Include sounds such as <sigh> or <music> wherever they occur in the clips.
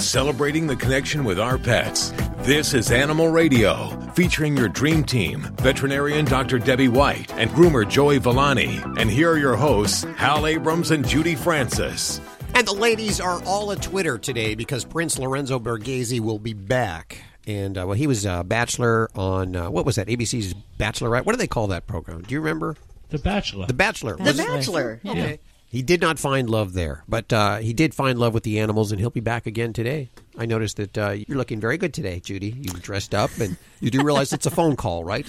celebrating the connection with our pets. This is Animal Radio, featuring your dream team, veterinarian Dr. Debbie White and groomer Joey Villani. And here are your hosts, Hal Abrams and Judy Francis. And the ladies are all at Twitter today because Prince Lorenzo Borghese will be back. And uh, well, he was a bachelor on uh, what was that? ABC's Bachelorette. What do they call that program? Do you remember? The Bachelor. The Bachelor. The Was Bachelor. Okay. He did not find love there, but uh, he did find love with the animals, and he'll be back again today. I noticed that uh, you're looking very good today, Judy. You dressed up, and you do realize it's a phone call, right?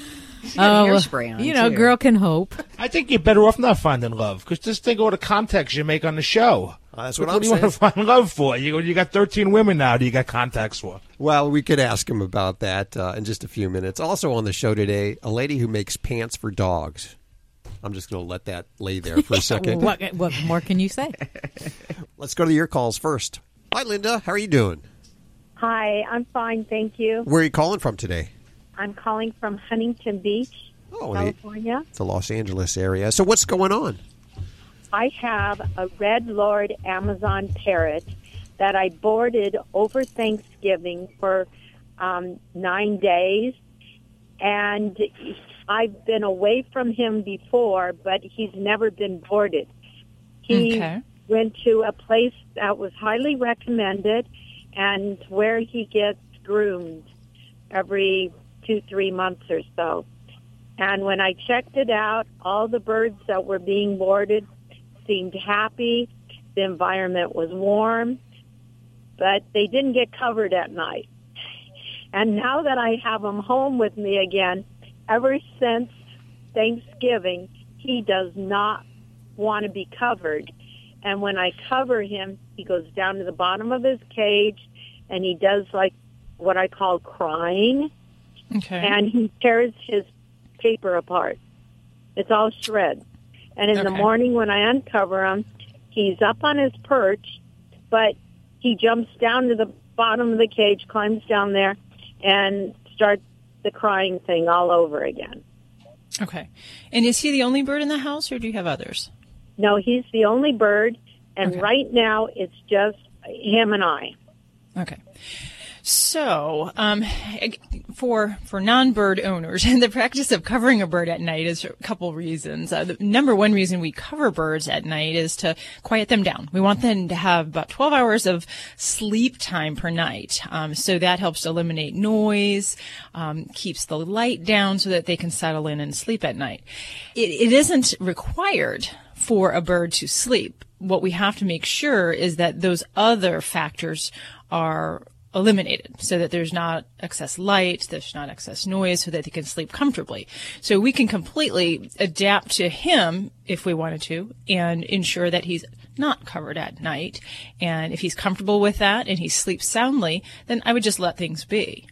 Oh, hairspray on, you know, too. girl can hope. I think you're better off not finding love because just think of all the contacts you make on the show. Uh, that's what what I'm do you want to find love for? You you got 13 women now. Do you got contacts for? Well, we could ask him about that uh, in just a few minutes. Also on the show today, a lady who makes pants for dogs. I'm just going to let that lay there <laughs> for a second. What, what more can you say? <laughs> Let's go to your calls first. Hi, Linda. How are you doing? Hi, I'm fine, thank you. Where are you calling from today? I'm calling from Huntington Beach, Oh, the, California. the Los Angeles area. So, what's going on? I have a Red-lored Amazon parrot that I boarded over Thanksgiving for um, nine days, and I've been away from him before, but he's never been boarded. He Okay. went to a place that was highly recommended, and where he gets groomed every two, three months or so. And when I checked it out, all the birds that were being boarded seemed happy. The environment was warm, but they didn't get covered at night. And now that I have him home with me again, ever since Thanksgiving, he does not want to be covered. And when I cover him, he goes down to the bottom of his cage and he does like what I call crying Okay. and he tears his paper apart. It's all shreds. And in the morning when I uncover him, he's up on his perch, but he jumps down to the bottom of the cage, climbs down there, and starts the crying thing all over again. Okay. And is he the only bird in the house, or do you have others? No, he's the only bird, and Okay. right now it's just him and I. Okay. So, um, for for non-bird owners, <laughs> the practice of covering a bird at night is for a couple reasons. Uh, the number one reason we cover birds at night is to quiet them down. We want them to have about 12 hours of sleep time per night. Um, so that helps eliminate noise, um, keeps the light down so that they can settle in and sleep at night. It, it isn't required for a bird to sleep. What we have to make sure is that those other factors are eliminated so that there's not excess light, there's not excess noise so that they can sleep comfortably. So we can completely adapt to him if we wanted to and ensure that he's not covered at night. And if he's comfortable with that and he sleeps soundly, then I would just let things be.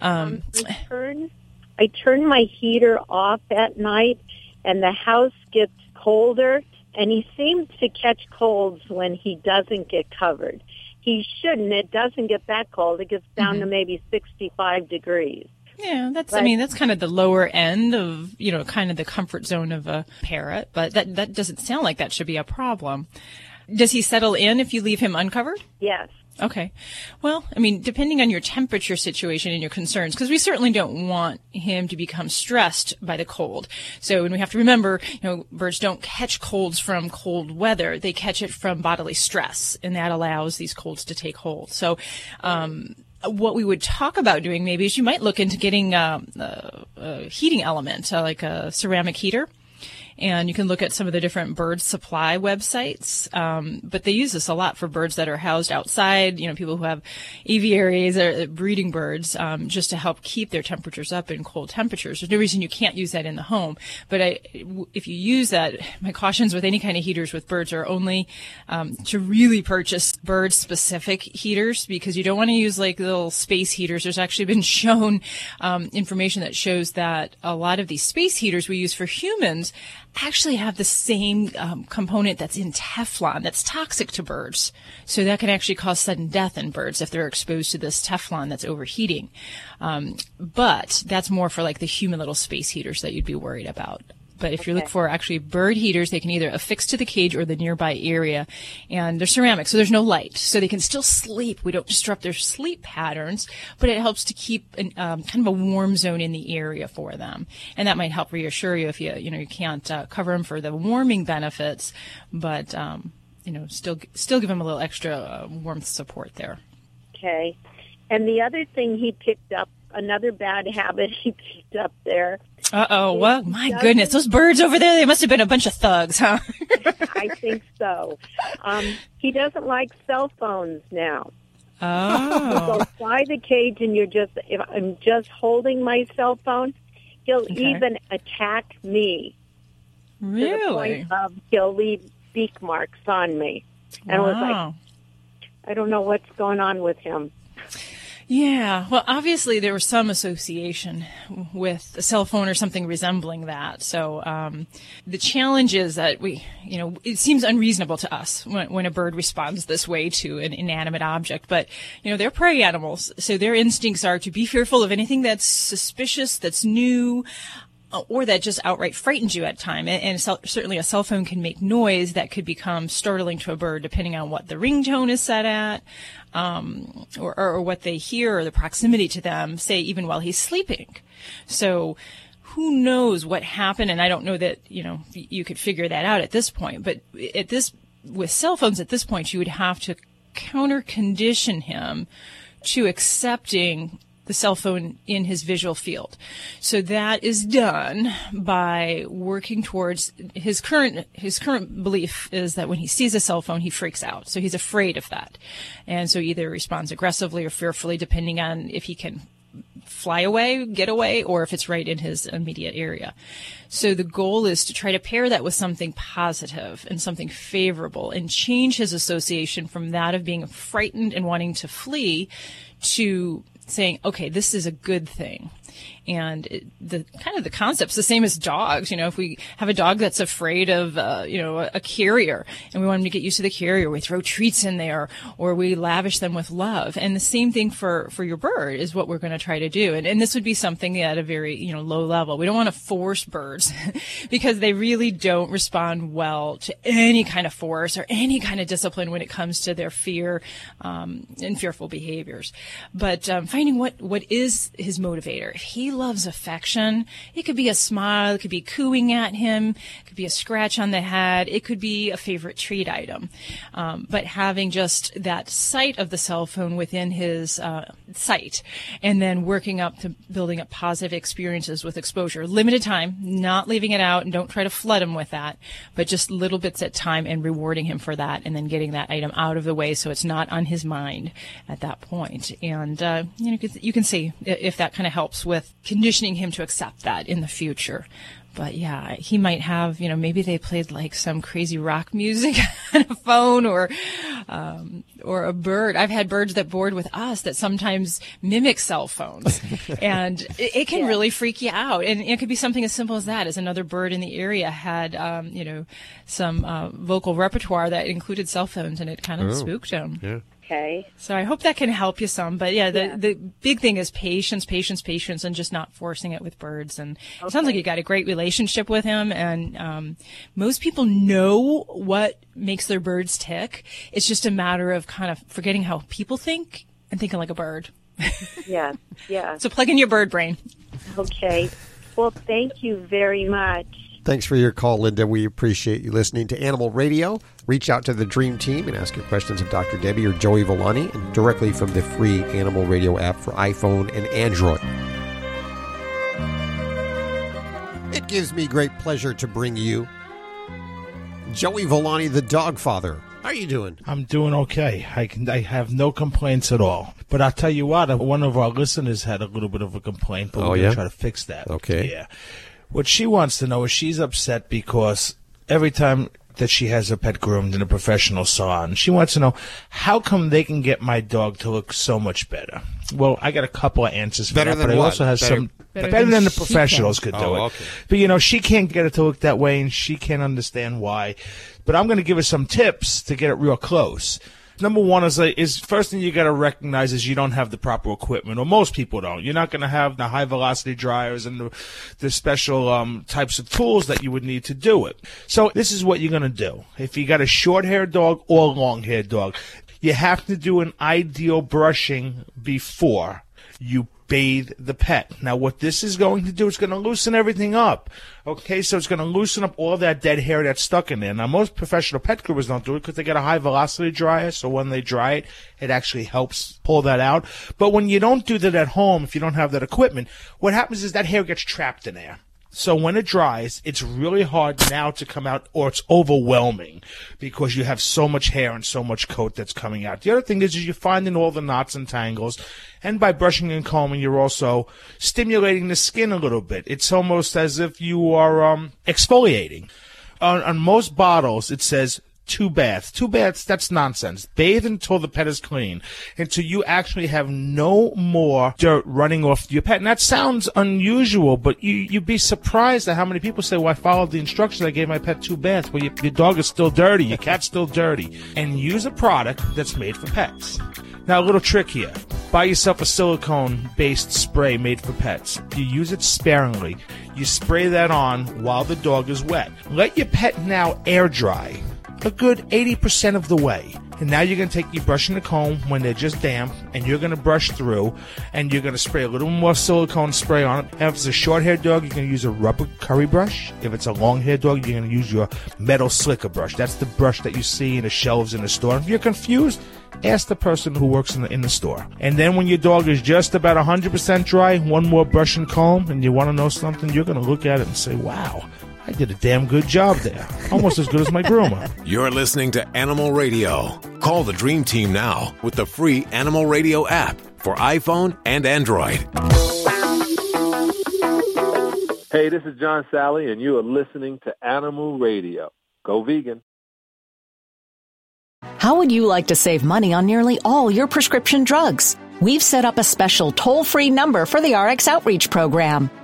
Um, I turn, I turn my heater off at night, and the house gets colder. And he seems to catch colds when he doesn't get covered. He shouldn't. It doesn't get that cold. It gets down to mm-hmm. maybe 65 degrees. Yeah, that's. I mean, that's kind of the lower end of you know, kind of the comfort zone of a parrot. But that that doesn't sound like that should be a problem. Does he settle in if you leave him uncovered? Yes. Okay. Well, I mean, depending on your temperature situation and your concerns, because we certainly don't want him to become stressed by the cold. So, and we have to remember, you know, birds don't catch colds from cold weather. They catch it from bodily stress, and that allows these colds to take hold. So, um, what we would talk about doing maybe is you might look into getting um, a, a heating element, uh, like a ceramic heater and you can look at some of the different bird supply websites. Um, but they use this a lot for birds that are housed outside. You know, people who have aviaries or breeding birds, um, just to help keep their temperatures up in cold temperatures. There's no reason you can't use that in the home. But I, if you use that, my cautions with any kind of heaters with birds are only um, to really purchase bird-specific heaters because you don't want to use like little space heaters. There's actually been <laughs> shown um, information that shows that a lot of these space heaters we use for humans actually have the same um, component that's in Teflon that's toxic to birds. So that can actually cause sudden death in birds if they're exposed to this Teflon that's overheating. Um, but that's more for like the human little space heaters that you'd be worried about. But if you look Okay. for actually bird heaters, they can either affix to the cage or the nearby area, and they're ceramic, so there's no light, so they can still sleep. We don't disrupt their sleep patterns, but it helps to keep an, um, kind of a warm zone in the area for them, and that might help reassure you if you you know you can't uh, cover them for the warming benefits, but um, you know still still give them a little extra uh, warmth support there. Okay. And the other thing he picked up, another bad habit <laughs> he picked up there, Uh oh, well, my goodness, those birds over there, they must have been a bunch of thugs, huh? <laughs> I think so. Um, he doesn't like cell phones now. oh. So by the cage and you're just, if I'm just holding my cell phone, he'll Okay. even attack me. To the Really? point of he'll leave beak marks on me. And I was like, I don't know what's going on with him. Yeah, well, obviously there was some association with a cell phone or something resembling that. So um, the challenge is that we, you know, it seems unreasonable to us when, when a bird responds this way to an inanimate object. But you know, they're prey animals, so their instincts are to be fearful of anything that's suspicious, that's new. uh, Or that just outright frightens you at time, and, and certainly a cell phone can make noise that could become startling to a bird, depending on what the ringtone is set at, um, or, or, what they hear, or the proximity to them, say even while he's sleeping. So, who knows what happened? And I don't know that you know you could figure that out at this point. But at this, with cell phones, at this point, you would have to counter condition him to accepting the cell phone in his visual field. So that is done by working towards his current his current belief is that when he sees a cell phone he freaks out. So he's afraid of that. And so either responds aggressively or fearfully depending on if he can fly away, get away, or if it's right in his immediate area. So the goal is to try to pair that with something positive and something favorable and change his association from that of being frightened and wanting to flee to saying, okay, this is a good thing. And it, the kind of the concept's the same as dogs. You know, if we have a dog that's afraid of, uh, you know, a, carrier and we want them to get used to the carrier, we throw treats in there or we lavish them with love. And the same thing for, for your bird is what we're going to try to do. And, and this would be something at a very, you know, low level. We don't want to force birds <laughs> because they really don't respond well to any kind of force or any kind of discipline when it comes to their fear, um, and fearful behaviors. But, um, finding what, what is his motivator. He loves affection, it could be a smile, it could be cooing at him, it could be a scratch on the head, it could be a favorite treat item. Um, but having just that sight of the cell phone within his uh, sight, and then working up to building up positive experiences with exposure, limited time, not leaving it out, and don't try to flood him with that, but just little bits at time and rewarding him for that, and then getting that item out of the way so it's not on his mind at that point. And uh, you know, you can see if that kind of helps with conditioning him to accept that in the future. But yeah, he might have, you know, maybe they played like some crazy rock music <laughs> on a phone or, um, or a bird. I've had birds that board with us that sometimes mimic cell phones <laughs> and it, it can really freak you out. And it could be something as simple as that, as another bird in the area had, um, you know, some, uh, vocal repertoire that included cell phones and it kind of spooked him. Yeah. Okay. So I hope that can help you some. But yeah, the, the big thing is patience, patience, patience, and just not forcing it with birds. And it sounds like you got a great relationship with him. And um, most people know what makes their birds tick. It's just a matter of kind of forgetting how people think and thinking like a bird. <laughs> yeah, yeah. So plug in your bird brain. Okay. Well, thank you very much. Thanks for your call, Linda. We appreciate you listening to Animal Radio. Reach out to the Dream Team and ask your questions of Dr. Debbie or Joey Villani directly from the free Animal Radio app for iPhone and Android. It gives me great pleasure to bring you Joey Villani, the dog father. How are you doing? I'm doing okay. I can. I have no complaints at all. But I'll tell you what. Uh, one of our listeners had a little bit of a complaint, but Oh, we're yeah? gonna try to fix that. Okay. Yeah. What she wants to know is she's upset because every time that she has her pet groomed in a professional salon, she wants to know how come they can get my dog to look so much better. Well, I got a couple of answers for Better that, than but I also have Better- some Better better, than than the professionals can. could do Oh, it. okay. But you know, she can't get it to look that way, and she can't understand why. But I'm going to give her some tips to get it real close. Number one is like, is first thing you got to recognize is you don't have the proper equipment, or most people don't. You're not going to have the high velocity dryers and the, the special um, types of tools that you would need to do it. So this is what you're going to do. If you got a short haired dog or a long haired dog, you have to do an ideal brushing before you bathe the pet. Now, what this is going to do, it's going to loosen everything up. Okay, so it's going to loosen up all that dead hair that's stuck in there. Now, most professional pet groomers don't do it because they get a high velocity dryer, so when they dry it, it actually helps pull that out. But when you don't do that at home, if you don't have that equipment, what happens is that hair gets trapped in there. So when it dries, it's really hard now to come out, or it's overwhelming because you have so much hair and so much coat that's coming out. The other thing is, is you're finding all the knots and tangles, and by brushing and combing, you're also stimulating the skin a little bit. It's almost as if you are um, exfoliating. On, on most bottles, it says two baths. Two baths, that's nonsense. Bathe until the pet is clean, until you actually have no more dirt running off your pet. And that sounds unusual, but you, you'd be surprised at how many people say, well, I followed the instructions. I gave my pet two baths. Well, your, your dog is still dirty. Your cat's still dirty. And use a product that's made for pets. Now, a little trick here. Buy yourself a silicone based spray made for pets. You use it sparingly. You spray that on while the dog is wet. Let your pet now air dry a good 80% of the way. And now you're going to take your brush and the comb when they're just damp, and you're going to brush through, and you're going to spray a little more silicone spray on it. And if it's a short-haired dog, you're going to use a rubber curry brush. If it's a long-haired dog, you're going to use your metal slicker brush. That's the brush that you see in the shelves in the store. If you're confused, ask the person who works in the, in the store. And then when your dog is just about 100% dry, one more brush and comb, and you want to know something, you're going to look at it and say, wow, I did a damn good job there. Almost as good as my groomer. You're listening to Animal Radio. Call the Dream Team now with the free Animal Radio app for iPhone and Android. Hey, this is John Salley, and you are listening to Animal Radio. Go vegan. How would you like to save money on nearly all your prescription drugs? We've set up a special toll free number for the RX Outreach Program.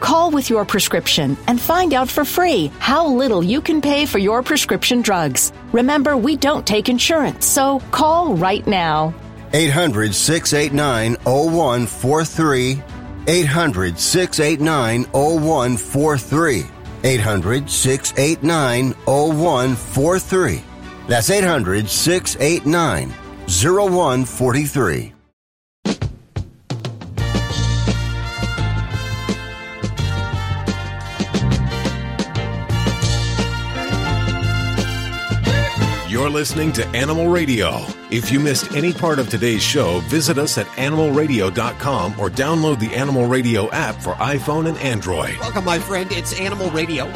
Call with your prescription and find out for free how little you can pay for your prescription drugs. Remember, we don't take insurance, so call right now. 800 689 0143. 800 689 0143. 800 689 0143. That's 800 689 0143. Listening to Animal Radio. If you missed any part of today's show, visit us at animalradio.com or download the Animal Radio app for iPhone and Android. Welcome, my friend. It's Animal Radio.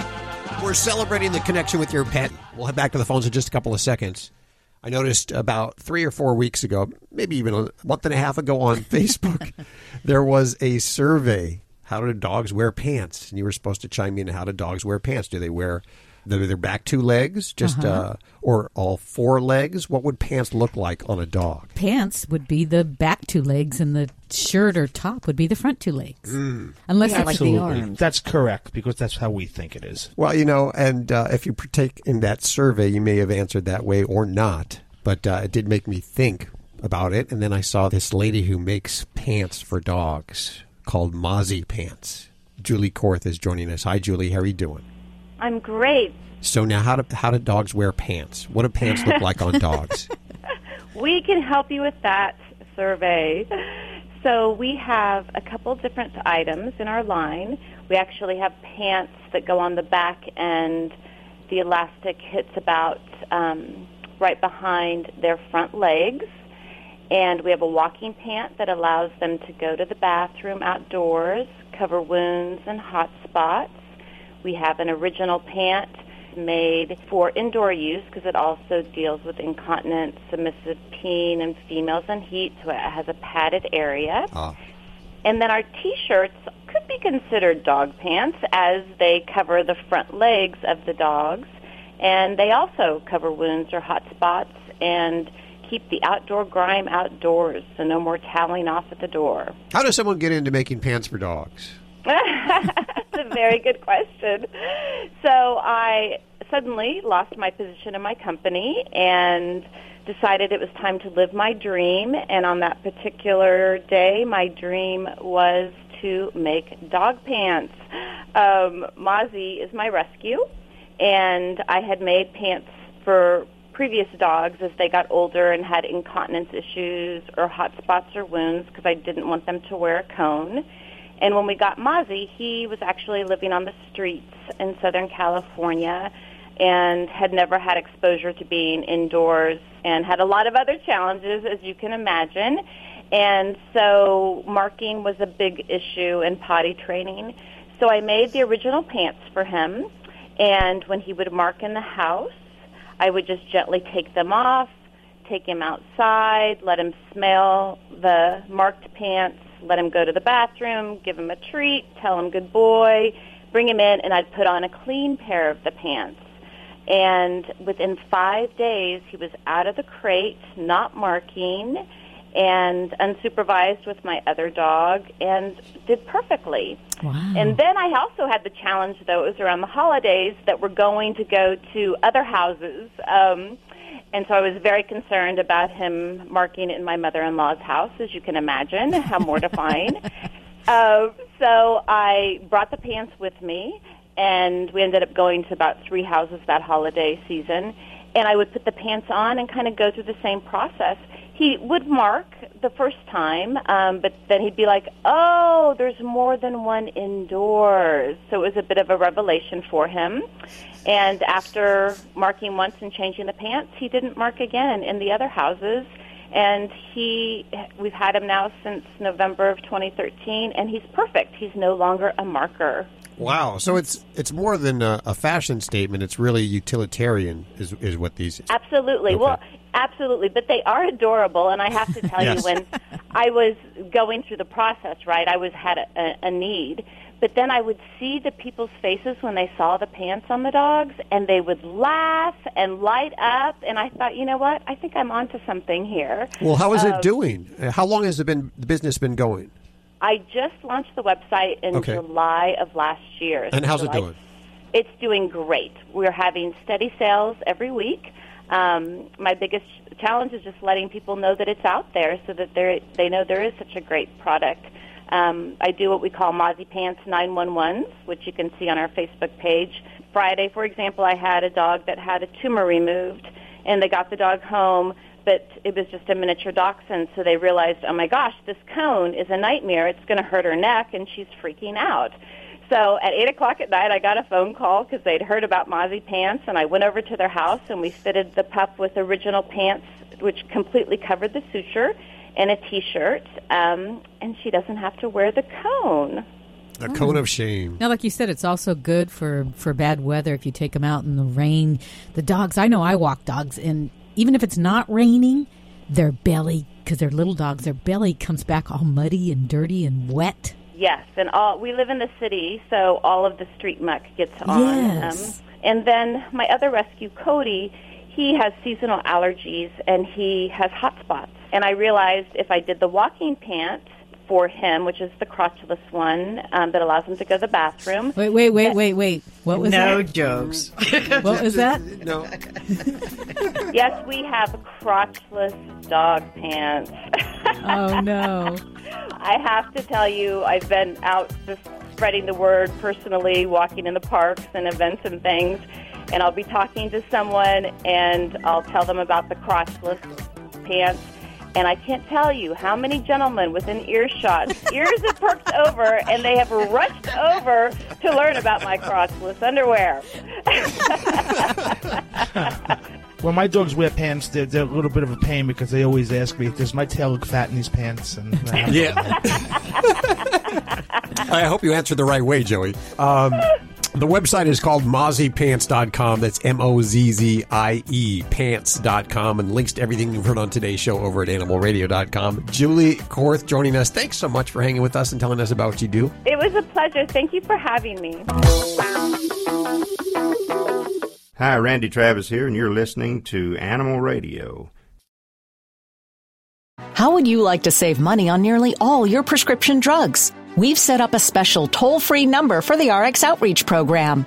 We're celebrating the connection with your pet. We'll head back to the phones in just a couple of seconds. I noticed about three or four weeks ago, maybe even a month and a half ago on <laughs> Facebook, there was a survey. How do dogs wear pants? And you were supposed to chime in. How do dogs wear pants? Do they wear their, their back two legs, just Uh-huh. uh, or all four legs? What would pants look like on a dog? Pants would be the back two legs, and the shirt or top would be the front two legs. Unless Yeah, it's like the arms. That's correct because that's how we think it is. Well, you know, and uh, if you partake in that survey, you may have answered that way or not. But uh, it did make me think about it. And then I saw this lady who makes pants for dogs called Mozzie Pants. Julie Korth is joining us. Hi, Julie. How are you doing? I'm great. So now, how do how do dogs wear pants? What do pants look like on dogs? <laughs> We can help you with that survey. So we have a couple different items in our line. We actually have pants that go on the back and the elastic hits about um, right behind their front legs. And we have a walking pant that allows them to go to the bathroom outdoors, cover wounds and hot spots. We have an original pant made for indoor use because it also deals with incontinence, submissive peen, and females in heat, so it has a padded area. Ah. And then our t-shirts could be considered dog pants as they cover the front legs of the dogs. And they also cover wounds or hot spots and keep the outdoor grime outdoors, so no more toweling off at the door. How does someone get into making pants for dogs? <laughs> That's a very good question. So I suddenly lost my position in my company and decided it was time to live my dream. And on that particular day, my dream was to make dog pants. Um, Mozzie is my rescue, and I had made pants for previous dogs as they got older and had incontinence issues or hot spots or wounds because I didn't want them to wear a cone. And when we got Mozzie, he was actually living on the streets in Southern California and had never had exposure to being indoors and had a lot of other challenges, as you can imagine. And so marking was a big issue in potty training. So I made the original pants for him. And when he would mark in the house, I would just gently take them off, take him outside, let him smell the marked pants, let him go to the bathroom, give him a treat, tell him good boy, bring him in, and I'd put on a clean pair of the pants. And within five days, he was out of the crate, not marking, and unsupervised with my other dog, and did perfectly. Wow. And then I also had the challenge, though, it was around the holidays that we're going to go to other houses. Um, and so I was very concerned about him marking in my mother-in-law's house, as you can imagine, how mortifying. <laughs> uh, so I brought the pants with me, and we ended up going to about three houses that holiday season. And I would put the pants on and kind of go through the same process. He would mark the first time, um, but then he'd be like, "Oh, there's more than one indoors." So it was a bit of a revelation for him. And after marking once and changing the pants, he didn't mark again in the other houses. And he, we've had him now since November of 2013, and he's perfect. He's no longer a marker. Wow. So it's it's more than a, a fashion statement. It's really utilitarian. Is is what these? Absolutely. Okay. Well, absolutely. But they are adorable, and I have to tell Yes. you, when I was going through the process, right, I was had a, a, a need. But then I would see the people's faces when they saw the pants on the dogs, and they would laugh and light up. And I thought, you know what? I think I'm onto something here. Well, how is Um, it doing? How long has it been the business been going? I just launched the website in Okay. July of last year. And how's it July doing? It's doing great. We're having steady sales every week. Um, my biggest challenge is just letting people know that it's out there so that they they know there is such a great product. Um, I do what we call Mozzie Pants 911s, which you can see on our Facebook page. Friday, for example, I had a dog that had a tumor removed, and they got the dog home, but it was just a miniature dachshund, so they realized, oh my gosh, this cone is a nightmare. It's going to hurt her neck, and she's freaking out. So at 8 o'clock at night, I got a phone call because they'd heard about Mozzie pants, and I went over to their house, and we fitted the pup with original pants, which completely covered the suture, and a T-shirt, um, and she doesn't have to wear the cone. A cone of shame. Now, like you said, it's also good for, for bad weather if you take them out in the rain. The dogs, I know I walk dogs, and even if it's not raining, their belly, because they're little dogs, their belly comes back all muddy and dirty and wet. Yes, and all we live in the city, so all of the street muck gets on. Yes. Um, and then my other rescue, Cody, he has seasonal allergies and he has hot spots. And I realized if I did the walking pant for him, which is the crotchless one um, that allows him to go to the bathroom. Wait, wait, wait, wait, wait. What was no that? jokes. <laughs> What was that? No. <laughs> yes, we have crotchless dog pants. Oh, no. <laughs> I have to tell you, I've been out just spreading the word personally, walking in the parks and events and things, and I'll be talking to someone and I'll tell them about the crotchless pants. And I can't tell you how many gentlemen within earshot, ears have perked over, and they have rushed over to learn about my crotchless underwear. <laughs> Well, my dogs wear pants, they're, they're a little bit of a pain because they always ask me, "Does my tail look fat in these pants?" And I Yeah. <laughs> I hope you answered the right way, Joey. Um, The website is called mozziepants.com. That's M O Z Z I E pants.com and links to everything you've heard on today's show over at animalradio.com. Julie Korth joining us. Thanks so much for hanging with us and telling us about what you do. It was a pleasure. Thank you for having me. Hi, Randy Travis here, and you're listening to Animal Radio. How would you like to save money on nearly all your prescription drugs? We've set up a special toll free number for the RX Outreach Program.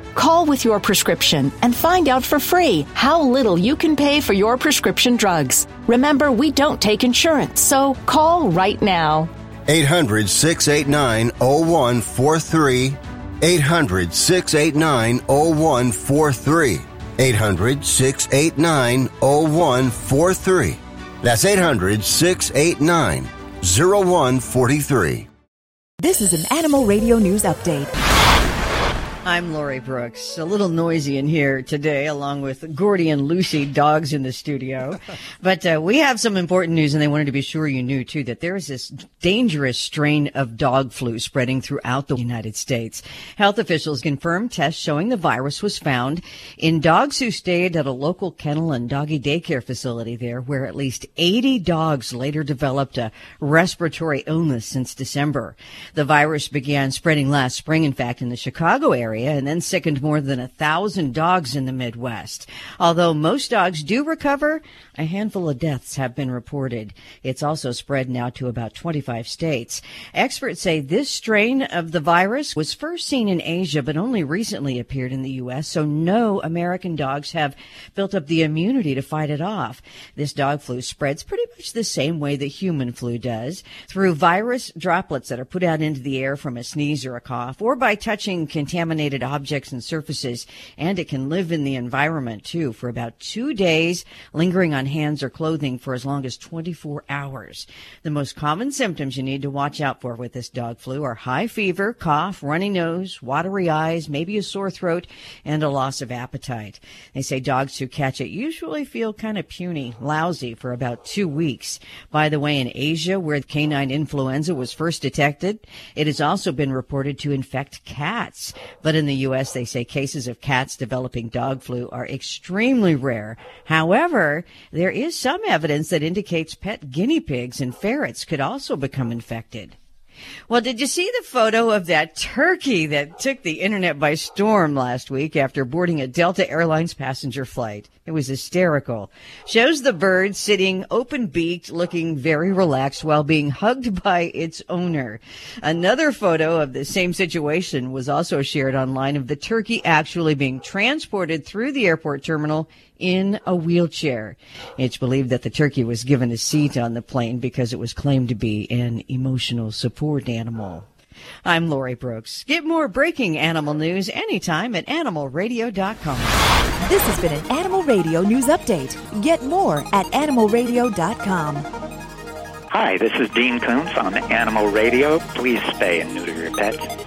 Call with your prescription and find out for free how little you can pay for your prescription drugs. Remember, we don't take insurance, so call right now. 800 689 0143. 800 689 0143. 800 689 0143. That's 800 689 0143. This is an Animal Radio News Update. I'm Lori Brooks. A little noisy in here today, along with Gordy and Lucy, dogs in the studio. <laughs> But uh, we have some important news, and they wanted to be sure you knew too that there is this dangerous strain of dog flu spreading throughout the United States. Health officials confirmed tests showing the virus was found in dogs who stayed at a local kennel and doggy daycare facility there, where at least 80 dogs later developed a respiratory illness since December. The virus began spreading last spring, in fact, in the Chicago area area and then sickened more than a thousand dogs in the Midwest. Although most dogs do recover, a handful of deaths have been reported. It's also spread now to about 25 states. Experts say this strain of the virus was first seen in Asia, but only recently appeared in the U.S., so no American dogs have built up the immunity to fight it off. This dog flu spreads pretty much the same way the human flu does, through virus droplets that are put out into the air from a sneeze or a cough, or by touching contaminated objects and surfaces, and it can live in the environment too for about two days, lingering on hands or clothing for as long as 24 hours. The most common symptoms you need to watch out for with this dog flu are high fever, cough, runny nose, watery eyes, maybe a sore throat, and a loss of appetite. They say dogs who catch it usually feel kind of puny, lousy for about two weeks. By the way, in Asia, where canine influenza was first detected, it has also been reported to infect cats. But in the U.S., they say cases of cats developing dog flu are extremely rare. However, there is some evidence that indicates pet guinea pigs and ferrets could also become infected. Well, did you see the photo of that turkey that took the internet by storm last week after boarding a Delta Airlines passenger flight? It was hysterical. Shows the bird sitting open beaked, looking very relaxed while being hugged <laughs> by its owner. Another photo of the same situation was also shared online of the turkey actually being transported through the airport terminal in a wheelchair. It's believed that the turkey was given a seat on the plane because it was claimed to be an emotional support animal. I'm Lori Brooks. Get more breaking animal news anytime at animalradio.com. This has been an Animal Radio News Update. Get more at animalradio.com. Hi, this is Dean Koontz on Animal Radio. Please spay and neuter your pets.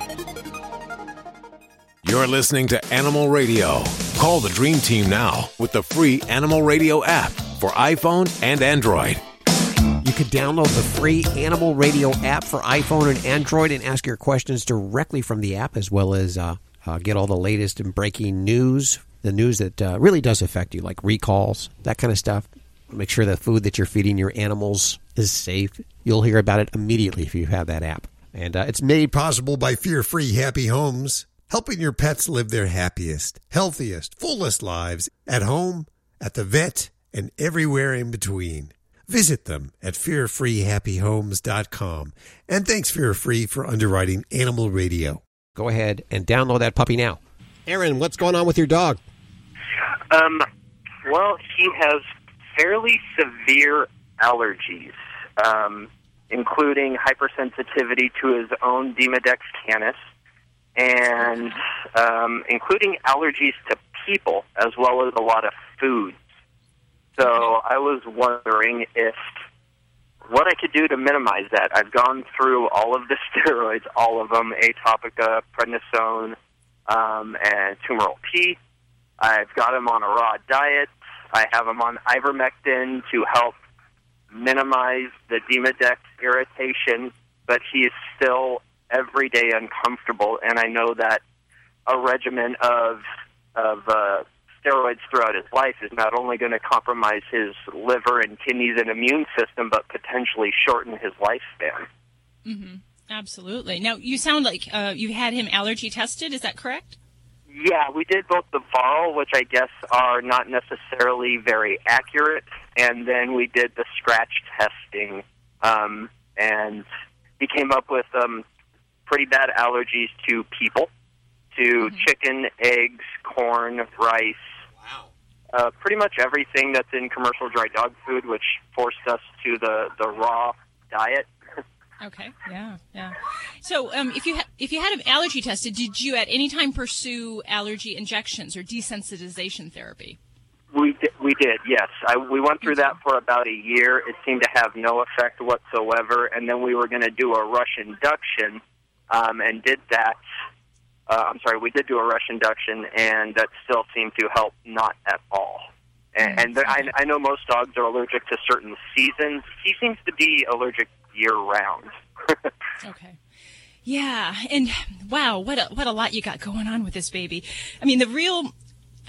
You're listening to Animal Radio. Call the Dream Team now with the free Animal Radio app for iPhone and Android. You could download the free Animal Radio app for iPhone and Android and ask your questions directly from the app, as well as uh, uh, get all the latest and breaking news, the news that uh, really does affect you, like recalls, that kind of stuff. Make sure the food that you're feeding your animals is safe. You'll hear about it immediately if you have that app. And uh, it's made possible by Fear Free Happy Homes, helping your pets live their happiest, healthiest, fullest lives at home, at the vet, and everywhere in between. Visit them at fearfreehappyhomes.com. And thanks, Fear Free, for underwriting Animal Radio. Go ahead and download that puppy now. Aaron, what's going on with your dog? Um, well, he has fairly severe allergies, um, including hypersensitivity to his own Demodex canis, and um, including allergies to people as well as a lot of foods. So I was wondering if what I could do to minimize that. I've gone through all of the <laughs> steroids, all of them, Atopica, prednisone, um, and Temaril P. I've got him on a raw diet. I have him on ivermectin to help minimize the Demodex irritation, but he is still every day uncomfortable, and I know that a regimen of of uh, steroids throughout his life is not only going to compromise his liver and kidneys and immune system, but potentially shorten his lifespan. hmm Absolutely. Now, you sound like uh, you had him allergy tested. Is that correct? Yeah, we did both the VARL, which I guess are not necessarily very accurate, and then we did the scratch testing, um, and he came up with um, pretty bad allergies to people, to chicken, eggs, corn, rice. Wow. Uh, pretty much everything that's in commercial dry dog food, which forced us to the, the raw diet. Okay. Yeah. Yeah. So, um, if you ha- if you had an allergy tested, did you at any time pursue allergy injections or desensitization therapy? We did, we did, yes. I, we went through that for about a year. It seemed to have no effect whatsoever, and then we were going to do a rush induction, um, and did that. Uh, I'm sorry, we did do a rush induction, and that still seemed to help not at all. And, and I, I know most dogs are allergic to certain seasons. He seems to be allergic year round. <laughs> Okay. Yeah, and wow, what a, what a lot you got going on with this baby. I mean, the real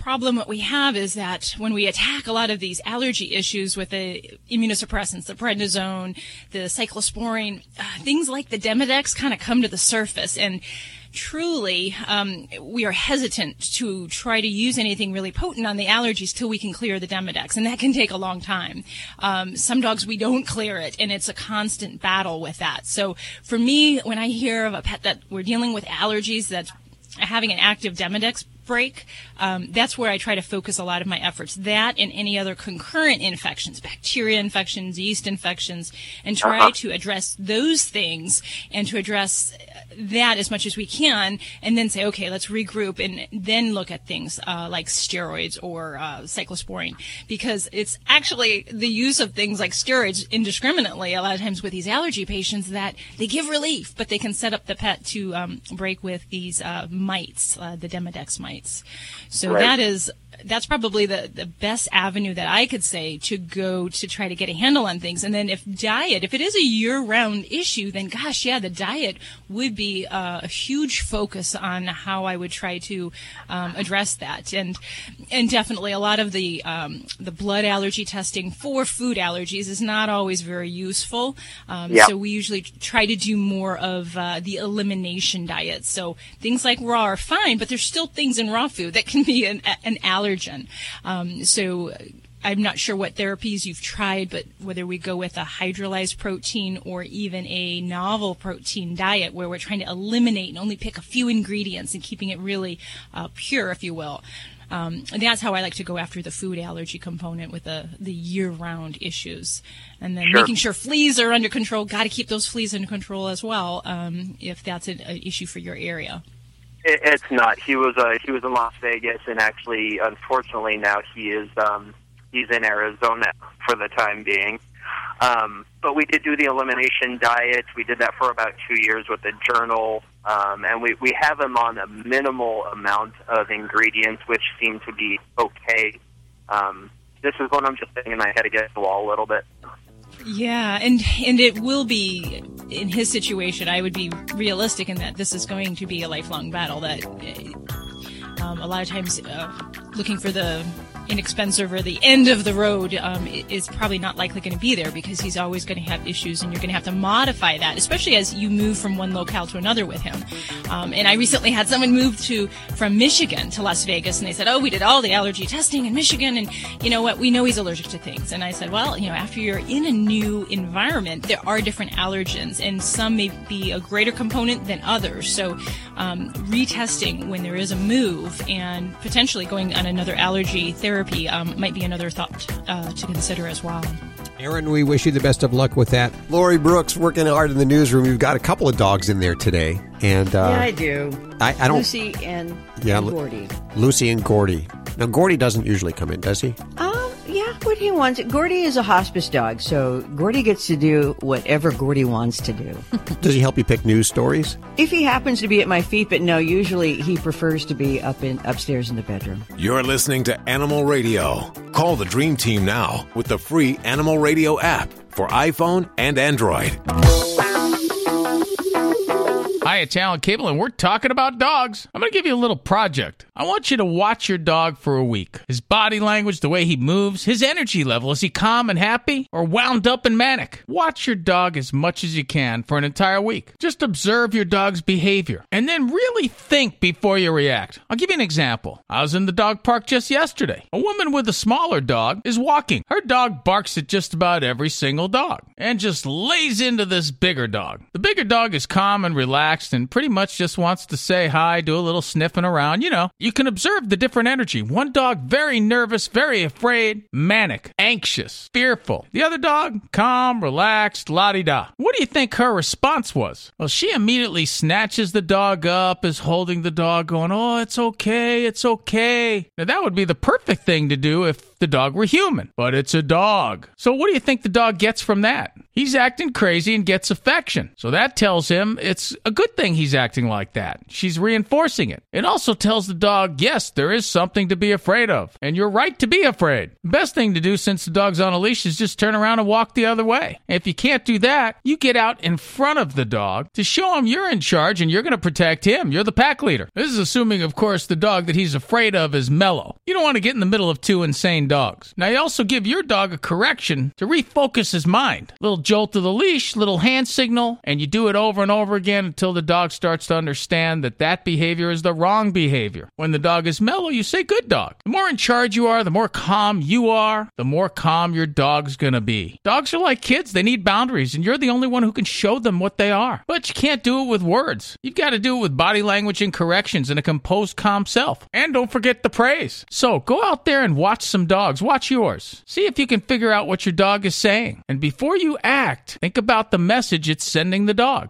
problem what we have is that when we attack a lot of these allergy issues with the immunosuppressants, the prednisone, the cyclosporine, uh, things like the Demodex kind of come to the surface and truly um, we are hesitant to try to use anything really potent on the allergies till we can clear the Demodex, and that can take a long time. Um, some dogs we don't clear it, and it's a constant battle with that. So for me, when I hear of a pet that we're dealing with allergies that's having an active Demodex break, um, that's where I try to focus a lot of my efforts. That and any other concurrent infections, bacteria infections, yeast infections, and try Uh-huh. to address those things and to address that as much as we can, and then say, okay, let's regroup and then look at things uh, like steroids or uh, cyclosporine, because it's actually the use of things like steroids indiscriminately a lot of times with these allergy patients that they give relief, but they can set up the pet to um, break with these uh, mites, uh, the Demodex So Right. that is that's probably the, the best avenue that I could say to go to try to get a handle on things. And then if diet, if it is a year round issue, then gosh, yeah, the diet would be uh, a huge focus on how I would try to um, address that. And and definitely a lot of the um, the blood allergy testing for food allergies is not always very useful. Um, Yeah. So we usually try to do more of uh, the elimination diet. So things like raw are fine, but there's still things in raw food that can be an, an allergen. Um, so I'm not sure what therapies you've tried, but whether we go with a hydrolyzed protein or even a novel protein diet where we're trying to eliminate and only pick a few ingredients and keeping it really uh, pure, if you will. Um, and that's how I like to go after the food allergy component with the, the year-round issues, and then Sure. making sure fleas are under control. Got to keep those fleas under control as well, um, if that's an, an issue for your area. It, it's not. He was uh, he was in Las Vegas, and actually, unfortunately, now he is um, he's in Arizona for the time being. Um, but we did do the elimination diet. We did that for about two years with the journal, um, and we we have him on a minimal amount of ingredients, which seem to be okay. Um, this is when I'm just thinking my head against the wall a little bit. Yeah, and and it will be in his situation. I would be realistic in that this is going to be a lifelong battle. That uh, um, a lot of times uh, looking for the inexpensive or the end of the road um, is probably not likely going to be there because he's always going to have issues, and you're going to have to modify that, especially as you move from one locale to another with him. Um, and I recently had someone move to from Michigan to Las Vegas, and they said, "Oh, we did all the allergy testing in Michigan, and you know what? We know he's allergic to things." And I said, "Well, you know, after you're in a new environment, there are different allergens, and some may be a greater component than others. So, um, retesting when there is a move and potentially going on another allergy therapy um, might be another thought uh, to consider as well." Aaron, we wish you the best of luck with that. Lori Brooks working hard in the newsroom. You've got a couple of dogs in there today, and uh, yeah, I do. I, I don't. Lucy and, Yeah, and Gordy. Lucy and Gordy. Now, Gordy doesn't usually come in, does he? Um, yeah, what he wants. Gordy is a hospice dog, so Gordy gets to do whatever Gordy wants to do. <laughs> Does he help you pick news stories? if he happens to be at my feet, but no, usually he prefers to be up in upstairs in the bedroom. You're listening to Animal Radio. Call the Dream Team now with the free Animal Radio app for iPhone and Android. Hi, it's Alan Cable, and we're talking about dogs. I'm going to give you a little project. I want you to watch your dog for a week. His body language, the way he moves, his energy level. Is he calm and happy or wound up and manic? Watch your dog as much as you can for an entire week. Just observe your dog's behavior and then really think before you react. I'll give you an example. I was in the dog park just yesterday. A woman with a smaller dog is walking. Her dog barks at just about every single dog and just lays into this bigger dog. The bigger dog is calm and relaxed pretty much just wants to say hi, do a little sniffing around. You know, you can observe the different energy. One dog, very nervous, very afraid, manic, anxious, fearful. The other dog, calm, relaxed, la di da. What do you think her response was? Well, she immediately snatches the dog up, is holding the dog, going, Oh, it's okay, it's okay. Now, that would be the perfect thing to do if the dog were human, but it's a dog. So, what do you think the dog gets from that? He's acting crazy and gets affection. So that tells him it's a good thing he's acting like that. She's reinforcing it. It also tells the dog, yes, there is something to be afraid of, and you're right to be afraid. The best thing to do since the dog's on a leash is just turn around and walk the other way. If you can't do that, you get out in front of the dog to show him you're in charge and you're going to protect him. You're the pack leader. This is assuming, of course, the dog that he's afraid of is mellow. You don't want to get in the middle of two insane dogs. Now, you also give your dog a correction to refocus his mind. Little jolt of the leash, little hand signal, and you do it over and over again until the dog starts to understand that that behavior is the wrong behavior. When the dog is mellow, you say good dog. The more in charge you are, the more calm you are, the more calm your dog's gonna be. Dogs are like kids, they need boundaries, and you're the only one who can show them what they are. But you can't do it with words. You've got to do it with body language and corrections and a composed, calm self. And don't forget the praise. So go out there and watch some dogs. Watch yours. See if you can figure out what your dog is saying. And before you act, think about the message it's sending the dog.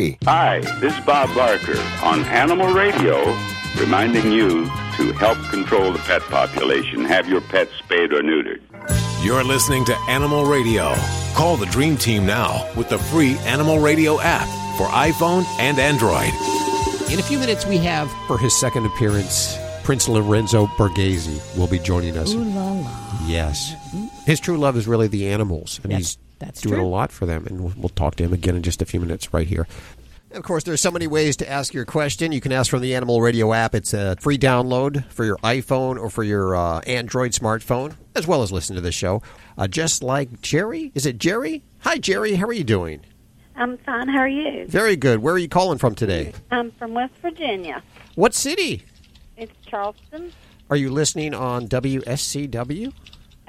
Hi, this is Bob Barker on Animal Radio, reminding you to help control the pet population. Have your pets spayed or neutered. You're listening to Animal Radio. Call the Dream Team now with the free Animal Radio app for iPhone and Android. In a few minutes, we have, for his second appearance, Prince Lorenzo Borghese will be joining us. Ooh la la. Yes. His true love is really the animals, and That's- he's that's doing true. a lot for them. And we'll, we'll talk to him again in just a few minutes right here. Of course, there's so many ways to ask your question. You can ask from the Animal Radio app. It's a free download for your iPhone or for your uh, Android smartphone, as well as listen to the show. Uh, just like Jerry. Is it Jerry? Hi, Jerry. How are you doing? I'm fine. How are you? Very good. Where are you calling from today? I'm from West Virginia. What city? It's Charleston. Are you listening on WSCW?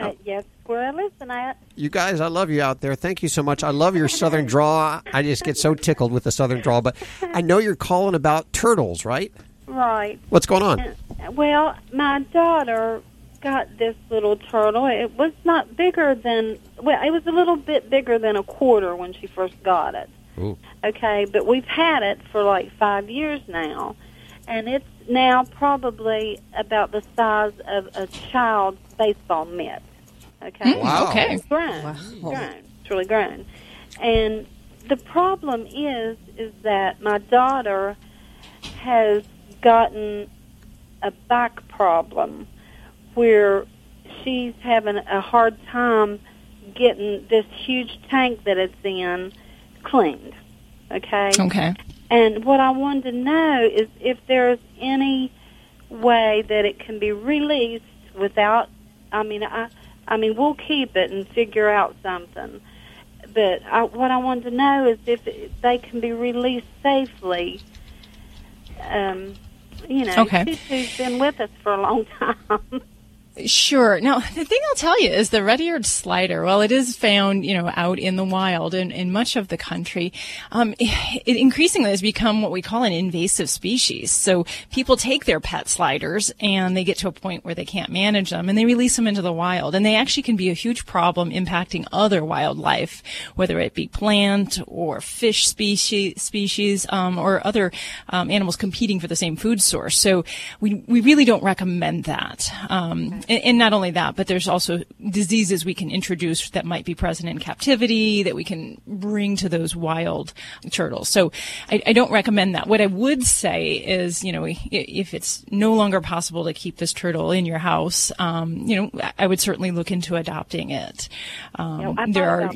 Uh, yes, where I listen at. You guys, I love you out there. Thank you so much. I love your southern <laughs> draw. I just get so tickled with the southern draw. But I know you're calling about turtles, right? Right. What's going on? Uh, Well, my daughter got this little turtle. It was not bigger than, well, it was a little bit bigger than a quarter when she first got it. Ooh. Okay, but we've had it for like five years now, and it's now probably about the size of a child's baseball mitt. Okay. Mm, Wow. okay. It's grown. It's grown. It's really grown. And the problem is, is that my daughter has gotten a back problem where she's having a hard time getting this huge tank that it's in cleaned. Okay. Okay. And what I wanted to know is if there's any way that it can be released without. I mean, I. I mean, we'll keep it and figure out something. But I, what I wanted to know is if they can be released safely. Um, you know, Okay. Tutu's been with us for a long <laughs> time. Sure. Now, <laughs> the thing I'll tell you is the red-eared slider, while it is found, you know, out in the wild in, in much of the country, um, <laughs> it increasingly has become what we call an invasive species. So people take their pet sliders and they get to a point where they can't manage them and they release them into the wild. And they actually can be a huge problem impacting other wildlife, whether it be plant or fish species, species, um, or other um, animals competing for the same food source. So we, we really don't recommend that. Um, and, and not only that, but there's also diseases we can introduce that might be present in captivity that we can bring to those wild turtles. So I, I don't recommend that. What I would say is, you know, if it's no longer possible to keep this turtle in your house, um, you know, I would certainly look into adopting it. Um, You know, I there are.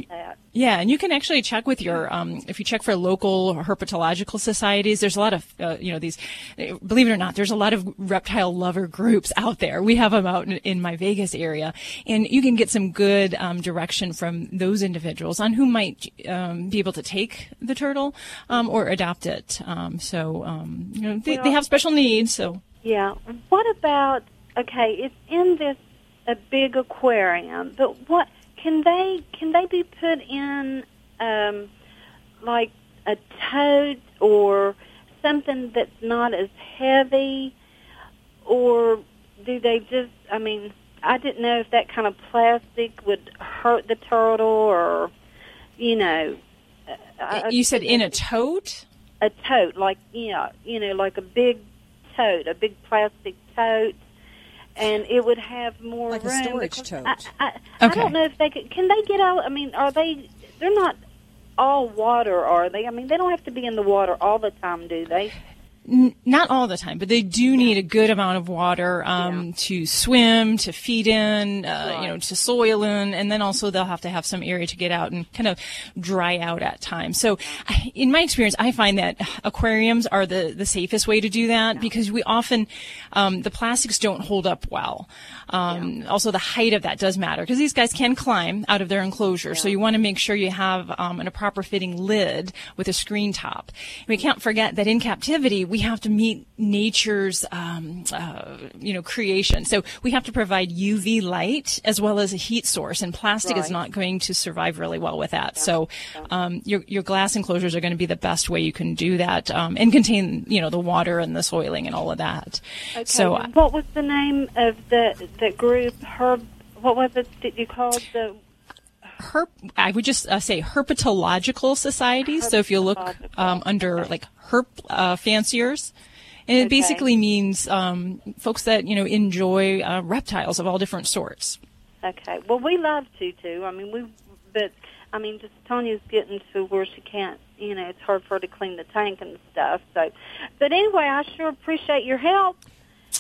Yeah, and you can actually check with your, um, if you check for local herpetological societies, there's a lot of, uh, you know, these, believe it or not, there's a lot of reptile lover groups out there. We have them out in, in my Vegas area, and you can get some good um, direction from those individuals on who might um, be able to take the turtle um, or adopt it. Um, so, um, you know, they, they have special needs, so. Yeah. What about okay? It's in this a big aquarium, but what can they can they be put in um, like a tote or something that's not as heavy, or do they just? I mean, I didn't know if that kind of plastic would hurt the turtle, or you know. I- you said in a tote? a tote, like know, you know, like a big tote, a big plastic tote, and it would have more Like a storage because tote. I, I, I don't know if they could. Can they get out? I mean, are they? They're not all water, are they? I mean, they don't have to be in the water all the time, do they? N- not all the time, but they do need a good amount of water um, to swim, to feed in, uh, you know, to soil in, and then also they'll have to have some area to get out and kind of dry out at times. So, in my experience, I find that aquariums are the the safest way to do that because we often um, the plastics don't hold up well. Um, Also, the height of that does matter because these guys can climb out of their enclosure, so you want to make sure you have um, a proper fitting lid with a screen top. We can't forget that in captivity we have to meet nature's um, uh, you know creation, so we have to provide UV light as well as a heat source, and plastic is not going to survive really well with that. So um, your your glass enclosures are going to be the best way you can do that um, and contain you know the water and the soiling and all of that. Okay. So what was the name of the the group? Herb. What was it that you called the? Herp I would just uh, say herpetological societies. So if you look um, under like herp uh, fanciers, and it Okay. basically means um, folks that you know enjoy uh, reptiles of all different sorts. Okay. Well, we love Tutu. I mean, we, but I mean, just Tanya's getting to where she can't. You know, it's hard for her to clean the tank and stuff. So, but anyway, I sure appreciate your help.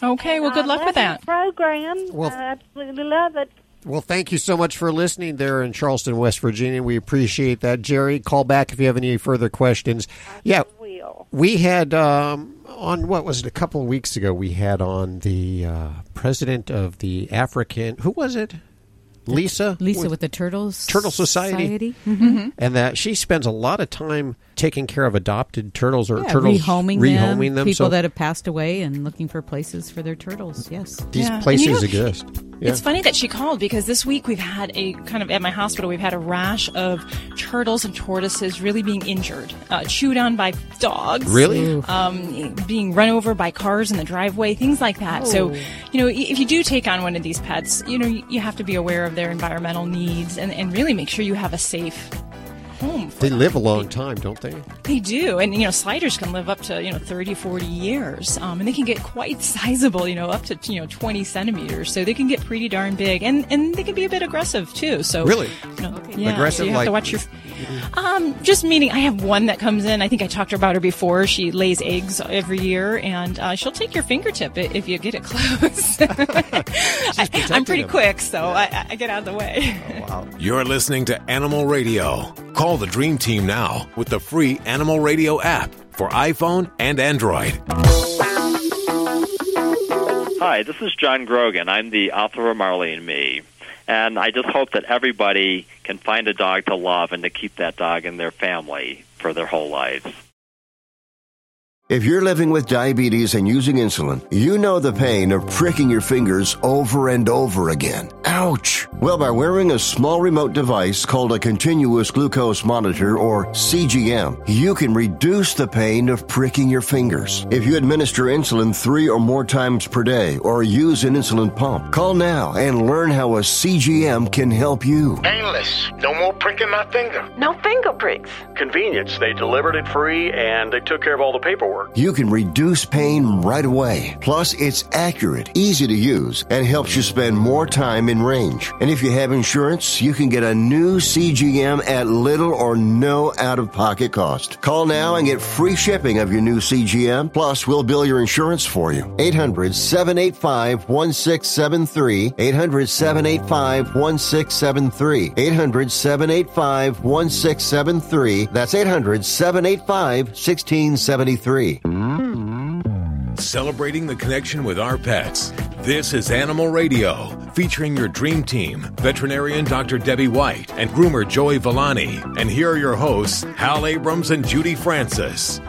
Okay. Well, good I luck love with that. Program. Well- I absolutely love it. Well, thank you so much for listening there in Charleston, West Virginia. We appreciate that. Jerry, call back if you have any further questions. Yeah. We had um, on, what was it, a couple of weeks ago, we had on the uh, president of the African, who was it? Lisa? Lisa with the Turtles Turtle Society. Mhm. And that she spends a lot of time taking care of adopted turtles or Yeah, turtles rehoming, rehoming them, them. people so that have passed away and looking for places for their turtles. Yes, these Yeah. And places you know, exist. Yeah. It's funny that she called because this week we've had a kind of at my hospital we've had a rash of turtles and tortoises really being injured, uh, chewed on by dogs. Really? Um, being run over by cars in the driveway, things like that. So, Oh. you know, if you do take on one of these pets, you know, you you have to be aware of their environmental needs and, and really make sure you have a safe home. For They them. live a long time, don't they? They do, and you know, sliders can live up to you know 30, 40 years, um, and they can get quite <laughs> sizable, you know, up to you know twenty centimeters. So they can get pretty darn big, and and they can be a bit aggressive too. So Really? you know, yeah, Aggressive, so you have to watch your. <laughs> Um, just meaning, I have one that comes in. I think I talked about her before. She lays eggs every year, and uh, she'll take your fingertip i- if you get it <laughs> close. I, I'm pretty him. quick, so I, I get out of the way. You're listening to Animal Radio. Call the Dream Team now with the free Animal Radio app for iPhone and Android. Hi, this is John Grogan. I'm the author of Marley and Me. And I just hope that everybody can find a dog to love and to keep that dog in their family for their whole lives. If you're living with diabetes and using insulin, you know the pain of pricking your fingers over and over again. Ouch! Well, by wearing a small remote device called a continuous glucose monitor or CGM, you can reduce the pain of pricking your fingers. If you administer insulin three or more times per day or use an insulin pump, call now and learn how a CGM can help you. Painless. No more pricking my finger. No finger pricks. Convenience. They delivered it free and they took care of all the paperwork. You can reduce pain right away. Plus, it's accurate, easy to use, and helps you spend more time in range. And if you have insurance, you can get a new CGM at little or no out of pocket cost. Call now and get free shipping of your new CGM. Plus, we'll bill your insurance for you. 800 785 1673. 800 785 1673. 800 785 1673. That's 800 785 1673. Celebrating the connection with our pets. This is Animal Radio, featuring your dream team, veterinarian Dr. Debbie White and groomer Joey Villani. And here are your hosts, Hal Abrams and Judy Francis.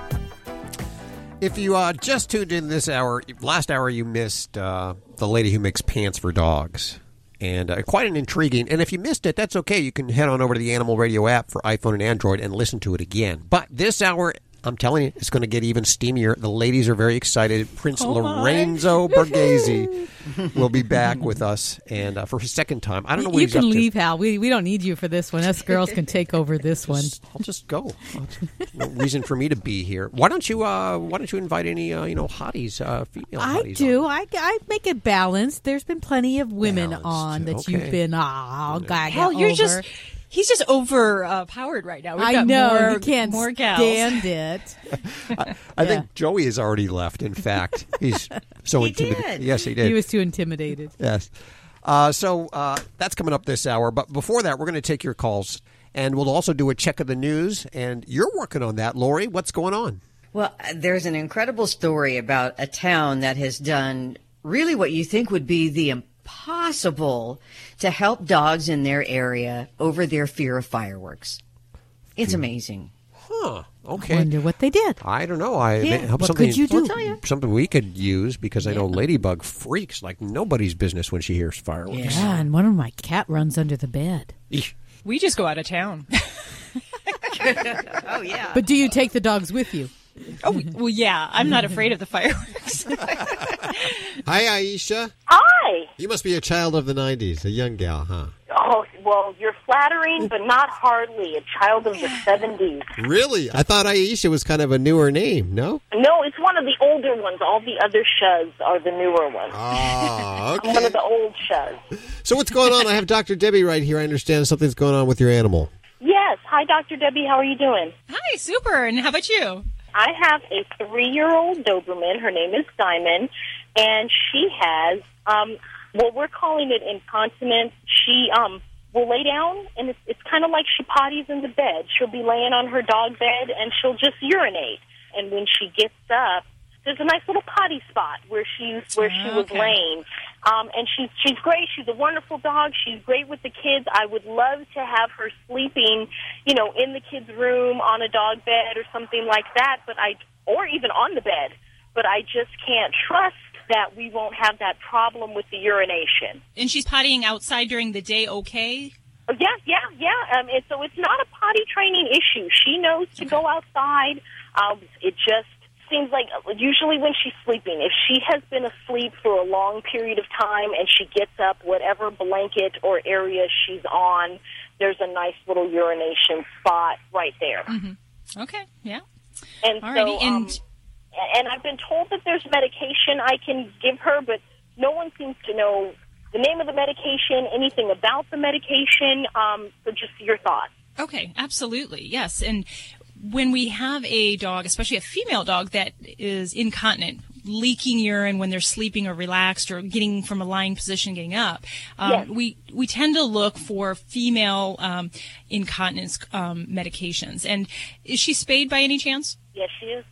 If you uh, just tuned in this hour, last hour you missed uh, the lady who makes pants for dogs. And uh, quite an intriguing. And if you missed it, that's okay. You can head on over to the Animal Radio app for iPhone and Android and listen to it again. But this hour, I'm telling you, it's going to get even steamier. The ladies are very excited. Prince Oh, my. Lorenzo <laughs> Borghese will be back with us, and uh, for his second time. I don't know what you he's can up to. leave, Hal. We we don't need you for this one. Us girls can take over <laughs> this one. I'll just go. No reason for me to be here. Why don't you? Uh, why don't you invite any? Uh, you know, hotties, uh, female I hotties. do. I, I make it balanced. There's been plenty of women on that okay. you've been oh, gaga Hell, you're over. just. He's just overpowered right now. We've I got know more, you can't more gals. stand it. <laughs> <laughs> I think Joey has already left. In fact, he's <laughs> so he intimidated. Yes, he did. He was too intimidated. Yes. Uh, so uh, that's coming up this hour. But before that, we're going to take your calls, and we'll also do a check of the news. And you're working on that, Lori. What's going on? Well, there's an incredible story about a town that has done really what you think would be the impossible to help dogs in their area over their fear of fireworks. It's amazing. Huh. Okay. I wonder what they did. I don't know. I Yeah. hope What something, could you do? We'll tell ya. Something we could use because I know Ladybug freaks like nobody's business when she hears fireworks. Yeah, and one of my cat runs under the bed. We just go out of town. <laughs> oh yeah. But do you take the dogs with you? Oh well, yeah. I'm not afraid of the fireworks. <laughs> Hi, Aisha. Hi. You must be a child of the 90s, a young gal, huh? Oh, well, you're flattering, but not hardly. A child of the 70s. Really? I thought Aisha was kind of a newer name, no? No, it's one of the older ones. All the other shuz are the newer ones. Oh, <laughs> I'm one of the old shuz. So what's going on? I have Dr. Debbie right here. I understand something's going on with your animal. Yes. Hi, Dr. Debbie. How are you doing? Hi, super. And how about you? I have a three-year-old Doberman. Her name is Diamond, and she has um, well, we're calling it incontinence. She um, will lay down, and it's, it's kind of like she potties in the bed. She'll be laying on her dog bed, and she'll just urinate. And when she gets up, there's a nice little potty spot where she where she was Okay. laying. Um, and she's she's great. She's a wonderful dog. She's great with the kids. I would love to have her sleeping, you know, in the kids' room on a dog bed or something like that. But I, or even on the bed. But I just can't trust that we won't have that problem with the urination. And she's pottying outside during the day. Okay. Oh, Yeah, yeah, yeah. Um, and so it's not a potty training issue. She knows to go outside. Um, it just seems like usually when she's sleeping, if she has been asleep for a long period of time and she gets up, whatever blanket or area she's on, there's a nice little urination spot right there. Mm-hmm. Okay, yeah. And Alrighty, so, um, and- and I've been told that there's medication I can give her, but no one seems to know the name of the medication, anything about the medication. Um, so just your thoughts. Okay, absolutely. Yes. And when we have a dog, especially a female dog that is incontinent, leaking urine when they're sleeping or relaxed or getting from a lying position, getting up, um, Yes. we, we tend to look for female um, incontinence um, medications. And is she spayed by any chance? Yes, she is.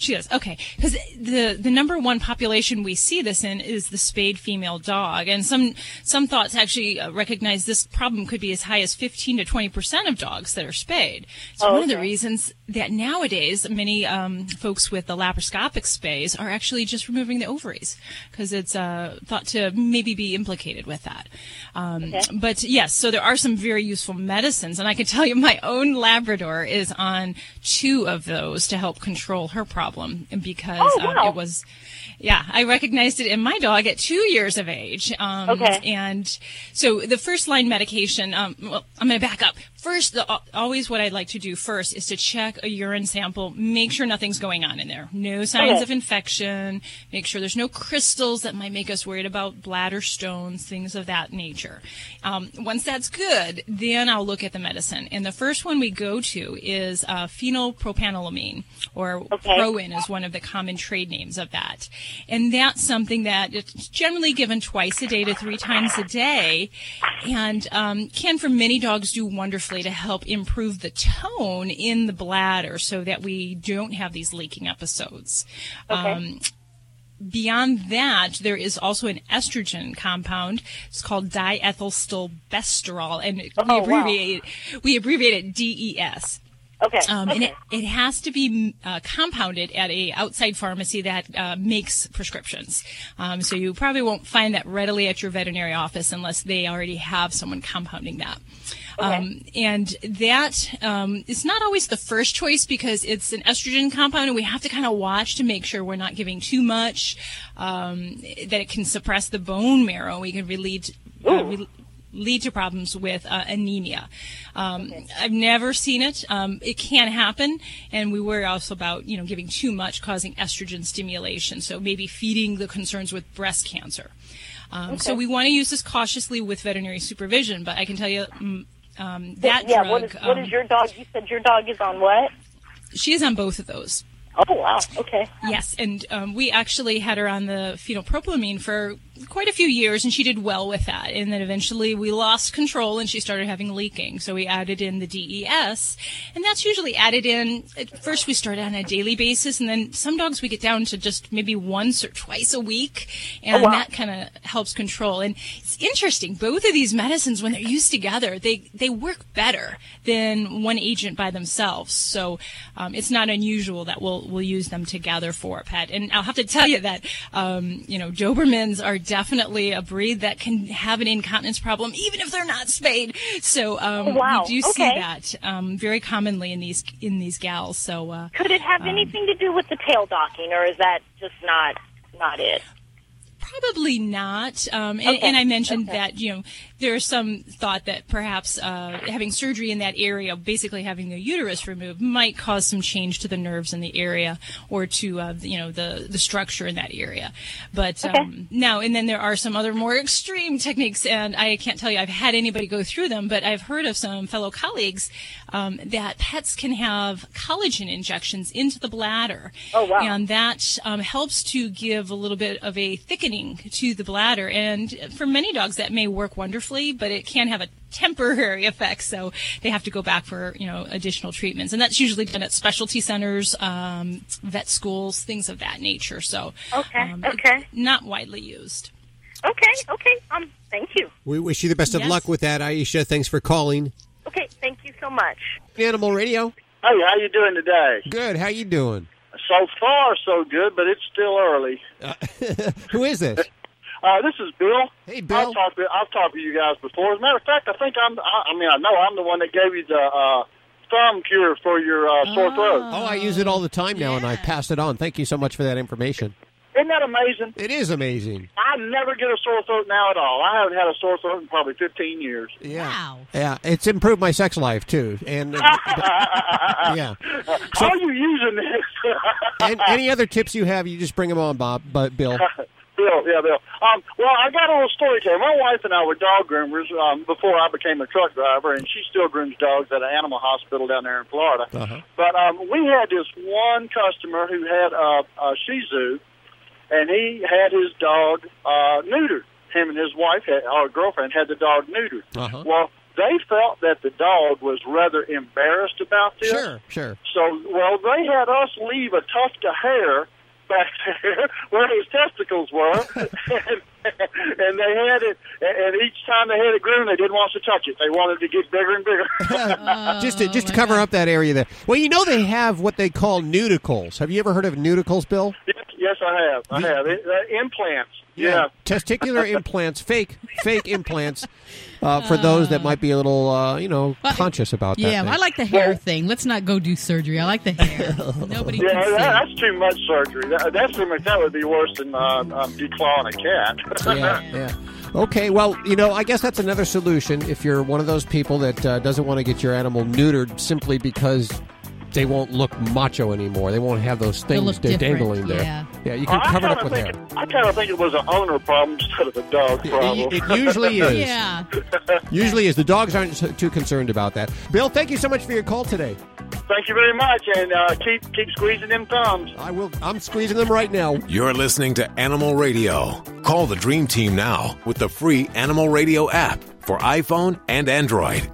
She is okay. Because the the number one population we see this in is the spayed female dog, and some some thoughts actually uh, recognize this problem could be as high as fifteen to twenty percent of dogs that are spayed. So Oh, one of the reasons that nowadays many um, folks with the laparoscopic spays are actually just removing the ovaries. Because it's uh, thought to maybe be implicated with that. Um, Okay. But yes, so there are some very useful medicines, and I can tell you my own Labrador is on two of those to help control her problem because Oh, um, it was. Yeah, I recognized it in my dog at two years of age. Um, Okay. And so the first line medication, um, well, I'm going to back up. First, the, always what I'd like to do first is to check a urine sample, make sure nothing's going on in there. No signs Okay. of infection, make sure there's no crystals that might make us worried about bladder stones, things of that nature. Um, once that's good, then I'll look at the medicine. And the first one we go to is uh, phenylpropanolamine, or Okay. Proin is one of the common trade names of that. And that's something that it's generally given twice a day to three times a day, and um, can for many dogs do wonderfully to help improve the tone in the bladder so that we don't have these leaking episodes. Okay. Um, Beyond that, there is also an estrogen compound. It's called diethylstilbestrol, and we Oh, wow. we abbreviate it DES. Okay. Um, And okay. it, it has to be uh, compounded at a outside pharmacy that uh, makes prescriptions. Um, so you probably won't find that readily at your veterinary office unless they already have someone compounding that. Um, and that um, is not always the first choice because it's an estrogen compound, and we have to kind of watch to make sure we're not giving too much, um, that it can suppress the bone marrow. We can lead. Uh, re- lead to problems with uh, anemia. Um, I've never seen it. Um, it can happen, and we worry also about you know giving too much causing estrogen stimulation. So maybe feeding the concerns with breast cancer. Um, So we want to use this cautiously with veterinary supervision. But I can tell you. mm, Um, that yeah, drug, what is, what um, is your dog? You said your dog is on what? she is on both of those. Oh, wow. Okay. Yes, and um, we actually had her on the phenylpropylamine for quite a few years, and she did well with that. And then eventually we lost control, and she started having leaking. So we added in the DES, and that's usually added in. At first, we started on a daily basis, and then some dogs we get down to just maybe once or twice a week, and Oh, wow. that kind of helps control. And it's interesting. Both of these medicines, when they're used together, they they work better than one agent by themselves. So um, it's not unusual that we'll we'll use them together for a pet. And I'll have to tell you that um, you know Dobermans are definitely a breed that can have an incontinence problem even if they're not spayed. So um, wow. we do see that um, very commonly in these in these gals. So uh, Could it have um, anything to do with the tail docking, or is that just not not it? Probably not. Um, and, Okay. and I mentioned Okay. that, you know, there's some thought that perhaps uh, having surgery in that area, basically having the uterus removed, might cause some change to the nerves in the area or to, uh, you know, the, the structure in that area. But um, now, and then there are some other more extreme techniques, and I can't tell you I've had anybody go through them, but I've heard of some fellow colleagues um, that pets can have collagen injections into the bladder. Oh, wow. And that um, helps to give a little bit of a thickening to the bladder. And for many dogs, that may work wonderfully, but it can have a temporary <laughs> effect. So they have to go back for you know additional treatments, and that's usually done at specialty centers, um, vet schools, things of that nature. So Okay, um, okay. not widely used. Okay, okay. Um, thank you. We wish you the best of Yes. luck with that, Aisha. Thanks for calling. Okay, thank you so much. Animal Radio. Hey, how you doing today? Good. How you doing? So far, so good, but it's still early. <laughs> Who is this? <laughs> Uh, this is Bill. Hey, Bill. I've talked to I've talked to you guys before. As a matter of fact, I think I'm. I, I mean, I know I'm the one that gave you the uh, thumb cure for your uh, sore throat. Oh, I use it all the time now, and I pass it on. Thank you so much for that information. Isn't that amazing? It is amazing. I never get a sore throat now at all. I haven't had a sore throat in probably 15 years. Yeah. Yeah, it's improved my sex life too, and uh, <laughs> yeah. How are you using this? <laughs> And any other tips you have, you just bring them on, Bob. But Bill, <laughs> Bill, yeah, Bill. Um, well, I got a little story to tell. My wife and I were dog groomers um, before I became a truck driver, and she still grooms dogs at an animal hospital down there in Florida. Uh-huh. But um, we had this one customer who had a, a Shih Tzu, and he had his dog uh, neutered. Him and his wife, had, our girlfriend, had the dog neutered. Uh-huh. Well, they felt that the dog was rather embarrassed about this. sure, sure. So, well, they had us leave a tuft of hair back there <laughs> where his testicles were, <laughs> and, and they had it. And each time they had it groomed, they didn't want us to touch it. They wanted to get bigger and bigger. <laughs> just to just to cover up that area there. Well, you know they have what they call Neuticles. Have you ever heard of Neuticles, Bill? yes, yes, I have. I have it, uh, implants. Yeah. Testicular implants, fake fake implants, uh, for those that might be a little, uh, you know, conscious about that. Yeah, thing. I like the hair thing. Let's not go do surgery. I like the hair. <laughs> Nobody Yeah, can that, that's too much surgery. That, that's too much. That would be worse than uh, um, declawing a cat. yeah, <laughs> yeah. Okay, well, you know, I guess that's another solution if you're one of those people that uh, doesn't want to get your animal neutered simply because they won't look macho anymore. They won't have those things look dangling there. yeah. yeah you can I cover it up with hair. It, I kind of think it was an owner problem instead of a dog problem. it usually <laughs> is. Yeah. Usually is. The dogs aren't too concerned about that. Bill, thank you so much for your call today. Thank you very much, and uh, keep keep squeezing them thumbs. I will. I'm squeezing them right now. You're listening to Animal Radio. Call the Dream Team now with the free Animal Radio app for iPhone and Android.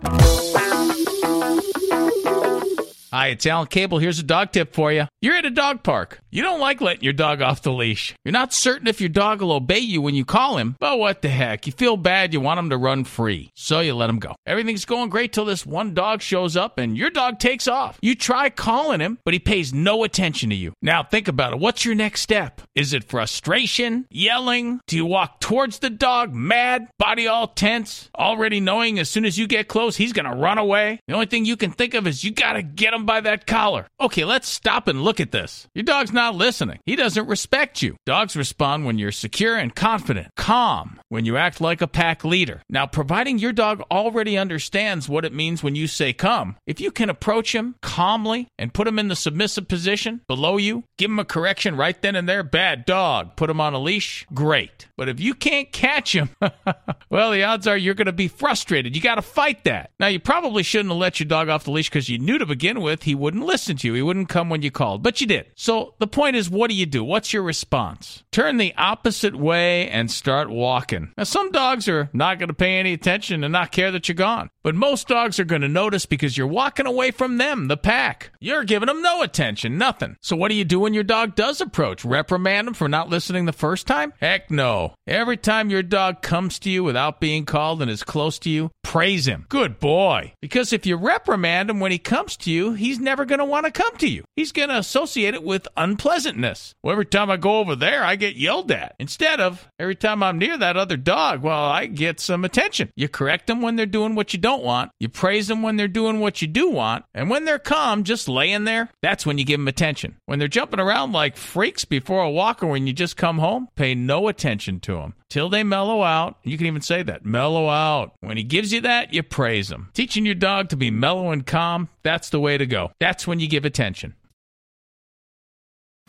Hi, it's Alan Cable. Here's a dog tip for you. You're at a dog park. You don't like letting your dog off the leash. You're not certain if your dog will obey you when you call him, but what the heck? You feel bad, you want him to run free. So you let him go. Everything's going great till this one dog shows up and your dog takes off. You try calling him, but he pays no attention to you. Now think about it. What's your next step? Is it frustration? Yelling? Do you walk towards the dog, mad, body all tense, already knowing as soon as you get close, he's gonna run away? The only thing you can think of is you gotta get him by that collar. Okay, let's stop and look at this. Your dog's not listening. He doesn't respect you. Dogs respond when you're secure and confident, calm, when you act like a pack leader. Now, providing your dog already understands what it means when you say come, if you can approach him calmly and put him in the submissive position below you, give him a correction right then and there, bad dog, put him on a leash, great. But if you can't catch him, <laughs> well, the odds are you're going to be frustrated. You got to fight that. Now, you probably shouldn't have let your dog off the leash because you knew to begin with he wouldn't listen to you. He wouldn't come when you called, but you did. So the point is, what do you do? What's your response? Turn the opposite way and start walking. Now, some dogs are not going to pay any attention and not care that you're gone, but most dogs are going to notice because you're walking away from them, the pack. You're giving them no attention, nothing. So what do you do when your dog does approach? Reprimand him for not listening the first time? Heck no. Every time your dog comes to you without being called and is close to you, praise him. Good boy. Because if you reprimand him when he comes to you, he's never going to want to come to you. He's going to associate it with unpleasantness. Well, every time I go over there, I get yelled at. Instead of every time I'm near that other dog, well, I get some attention. You correct them when they're doing what you don't want. You praise them when they're doing what you do want. And when they're calm, just laying there, that's when you give them attention. When they're jumping around like freaks before a walk or when you just come home, pay no attention to them till they mellow out. You can even say that mellow out. When he gives you that, you praise him. Teaching your dog to be mellow and calm, that's the way to go. That's when you give attention.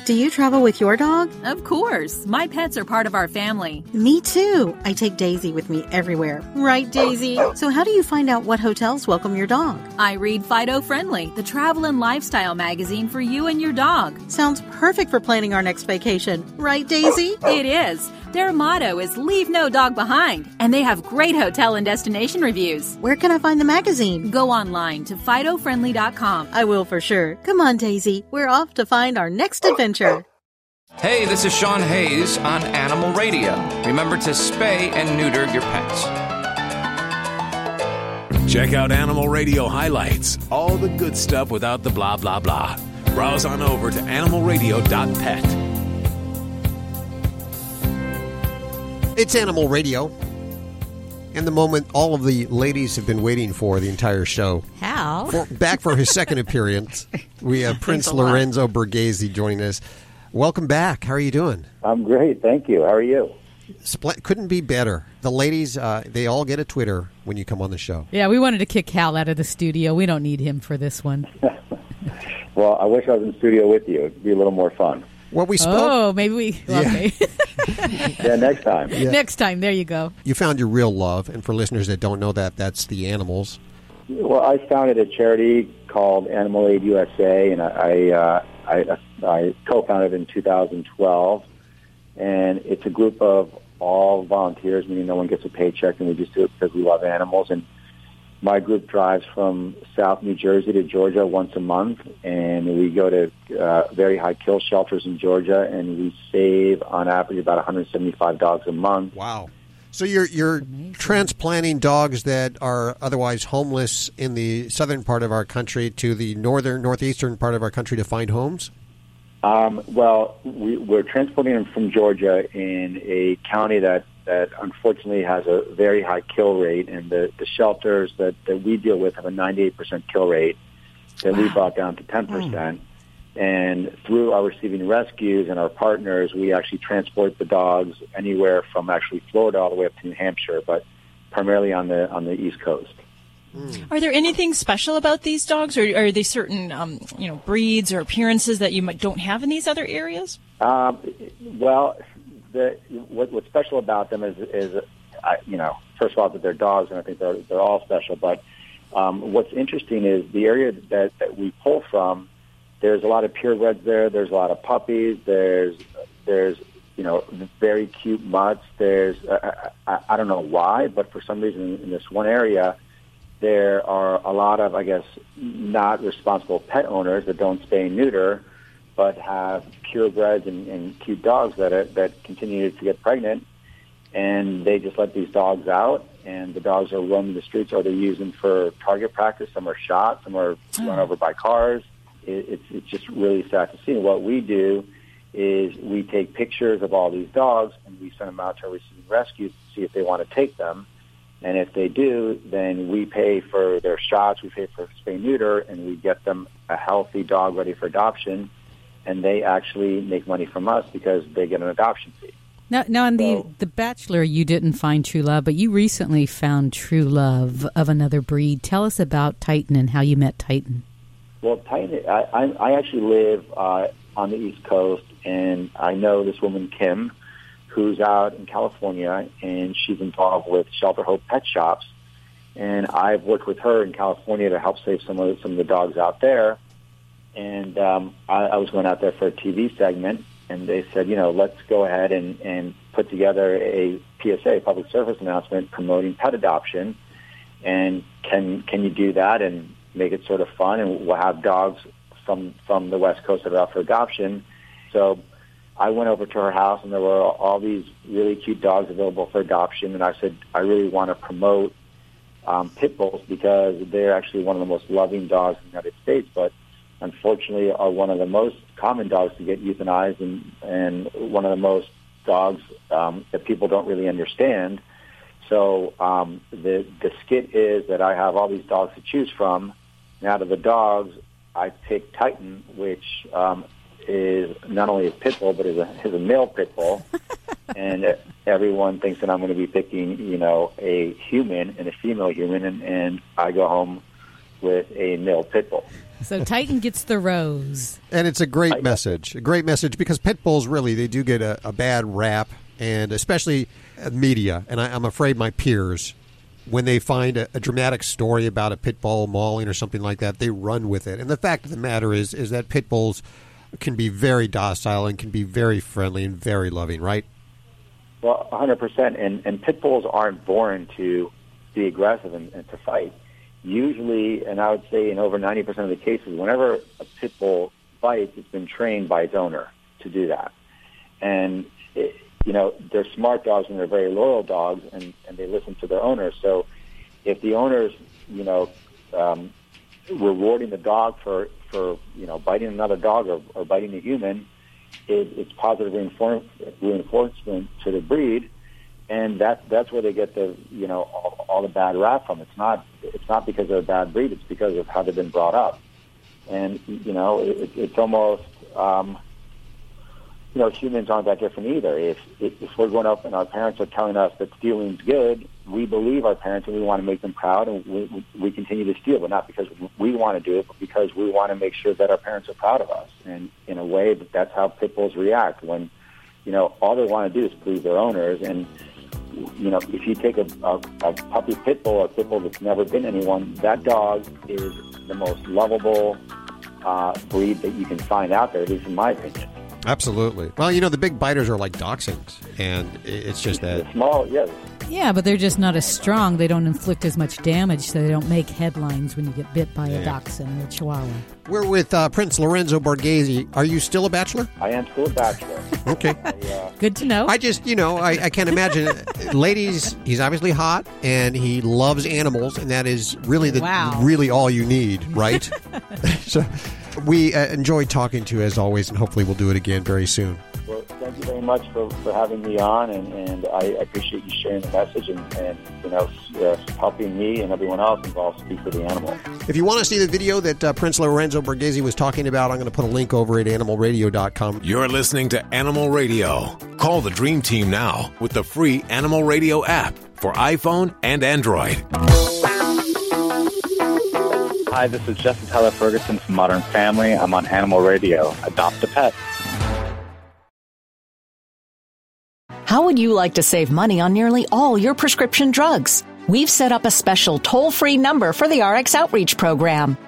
Do you travel with your dog? Of course. My pets are part of our family. Me too. I take Daisy with me everywhere. Right, Daisy? So, how do you find out what hotels welcome your dog? I read Fido Friendly, the travel and lifestyle magazine for you and your dog. Sounds perfect for planning our next vacation. Right, Daisy? It is. Their motto is Leave No Dog Behind, and they have great hotel and destination reviews. Where can I find the magazine? Go online to FidoFriendly.com. I will for sure. Come on, Daisy. We're off to find our next adventure. Hey, this is Sean Hayes on Animal Radio. Remember to spay and neuter your pets. Check out Animal Radio highlights, all the good stuff without the blah, blah, blah. Browse on over to animalradio.pet. It's Animal Radio. and the moment all of the ladies have been waiting for the entire show. Hal. For, back for his second appearance, we have Prince a lot. Lorenzo Borghese joining us. Welcome back. How are you doing? I'm great, thank you. How are you? Spl- couldn't be better. The ladies, uh, they all get a Twitter when you come on the show. Yeah, we wanted to kick Hal out of the studio. We don't need him for this one. <laughs> Well, I wish I was in the studio with you. It'd be a little more fun. Well, we spoke. Oh, maybe we. Okay. <laughs> Yeah, next time. Next time. There you go. You found your real love, and for listeners that don't know that, that's the animals. Well, I founded a charity called Animal Aid USA, and I I, uh, I, I co-founded it in 2012. And it's a group of all volunteers, meaning no one gets a paycheck, and we just do it because we love animals. And my group drives from South New Jersey to Georgia once a month, and we go to uh, very high kill shelters in Georgia, and we save on average about 175 dogs a month. Wow. So you're you're transplanting dogs that are otherwise homeless in the southern part of our country to the northern northeastern part of our country to find homes. Um, well, we, we're transporting them from Georgia in a county that, that unfortunately has a very high kill rate, and the, the shelters that, that we deal with have a 98% kill rate that we brought down to 10%. And through our receiving rescues and our partners, we actually transport the dogs anywhere from actually Florida all the way up to New Hampshire, but primarily on the on the East Coast. Are there anything special about these dogs, or are they certain, um, you know, breeds or appearances that you might, don't have in these other areas? Um, well, the, what, what's special about them is, is I, you know, first of all, that they're dogs, and I think they're they're all special. But um, what's interesting is the area that, that we pull from. There's a lot of purebreds there. There's a lot of puppies. There's there's you know very cute mutts. There's uh, I, I don't know why, but for some reason in, this one area, there are a lot of I guess not responsible pet owners that don't and neuter, but have purebreds and, and cute dogs that are, that continue to get pregnant, and they just let these dogs out, and the dogs are roaming the streets, or they're using for target practice. Some are shot, some are hmm. run over by cars. It, it's it's just really sad to see. And what we do is we take pictures of all these dogs and we send them out to our receiving rescues to see if they want to take them. And if they do, then we pay for their shots, we pay for spay neuter, and we get them a healthy dog ready for adoption. And they actually make money from us because they get an adoption fee. Now, now on the the Bachelor, you didn't find true love, but you recently found true love of another breed. Tell us about Titan and how you met Titan. Well, Titan, I, I, I actually live uh, on the East Coast, and I know this woman Kim, who's out in California, and she's involved with Shelter Hope Pet Shops. And I've worked with her in California to help save some of some of the dogs out there. And um, I, I was going out there for a TV segment, and they said, you know, let's go ahead and, and put together a PSA, public service announcement, promoting pet adoption. And can can you do that and make it sort of fun? And we'll have dogs from from the West Coast that are out for adoption. So I went over to her house, and there were all these really cute dogs available for adoption. And I said, I really want to promote um, pit bulls because they're actually one of the most loving dogs in the United States, but unfortunately are one of the most common dogs to get euthanized and, and one of the most dogs um, that people don't really understand. So um, the the skit is that I have all these dogs to choose from. And out of the dogs, I pick Titan, which um, is not only a pit bull but is a is a male pit bull. <laughs> and everyone thinks that I'm going to be picking, you know, a human and a female human, and, and I go home with a male pit bull. So Titan gets the rose. And it's a great message, a great message because pit bulls really they do get a, a bad rap, and especially media. And I, I'm afraid my peers, when they find a, a dramatic story about a pit bull mauling or something like that, they run with it. And the fact of the matter is, is that pit bulls can be very docile and can be very friendly and very loving, right? Well, 100%. And, and pit bulls aren't born to be aggressive and, and to fight. Usually, and I would say in over 90% of the cases, whenever a pit bull fights, it's been trained by its owner to do that. And, it, you know, they're smart dogs and they're very loyal dogs and, and they listen to their owners. So if the owner's, you know, um, rewarding the dog for, for, you know, biting another dog or, or biting a human, it, it's positive reinforcement to the breed. And that that's where they get the you know all, all the bad rap from. It's not it's not because they're a bad breed. It's because of how they've been brought up, and you know it, it's almost um, you know humans aren't that different either. If, if we're growing up and our parents are telling us that stealing's good, we believe our parents and we want to make them proud, and we we, we continue to steal, but not because we want to do it, but because we want to make sure that our parents are proud of us. And in a way, that's how pit bulls react when you know all they want to do is please their owners and you know, if you take a, a, a puppy pit bull a pit bull that's never been anyone, that dog is the most lovable uh, breed that you can find out there, at least in my opinion. Absolutely. Well, you know, the big biters are like dachshunds, and it's just that. The small, yes. Yeah, but they're just not as strong. They don't inflict as much damage, so they don't make headlines when you get bit by a Yeah. dachshund or chihuahua. We're with uh, Prince Lorenzo Borghese. Are you still a bachelor? I am still a bachelor. Okay. <laughs> Good to know. I just, you know, I, I can't imagine. <laughs> Ladies, he's obviously hot and he loves animals, and that is really the Wow. really all you need, right? <laughs> so we uh, enjoyed talking to you as always, and hopefully we'll do it again very soon. Well, thank you very much for, for having me on, and, and I appreciate you sharing the message and, and you know, uh, helping me and everyone else involved speak for the animal. If you want to see the video that uh, Prince Lorenzo Borghese was talking about, I'm going to put a link over at animalradio.com. You're listening to Animal Radio. Call the Dream Team now with the free Animal Radio app for iPhone and Android. Hi, this is Jesse Tyler Ferguson from Modern Family. I'm on Animal Radio. Adopt a pet. How would you like to save money on nearly all your prescription drugs? We've set up a special toll free number for the RX Outreach Program.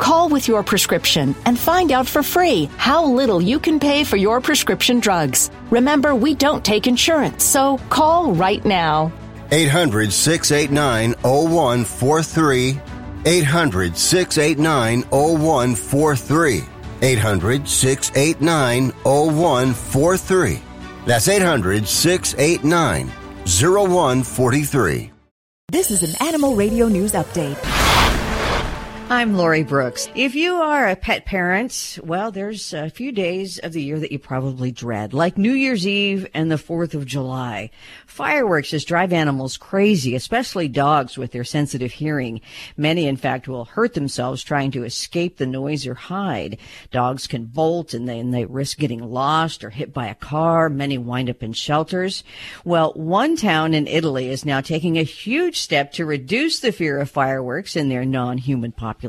Call with your prescription and find out for free how little you can pay for your prescription drugs. Remember, we don't take insurance, so call right now. 800 689 0143. 800 689 0143. 800 689 0143. That's 800 689 0143. This is an Animal Radio News Update. I'm Lori Brooks. If you are a pet parent, well, there's a few days of the year that you probably dread, like New Year's Eve and the 4th of July. Fireworks just drive animals crazy, especially dogs with their sensitive hearing. Many, in fact, will hurt themselves trying to escape the noise or hide. Dogs can bolt and then they risk getting lost or hit by a car. Many wind up in shelters. Well, one town in Italy is now taking a huge step to reduce the fear of fireworks in their non-human population.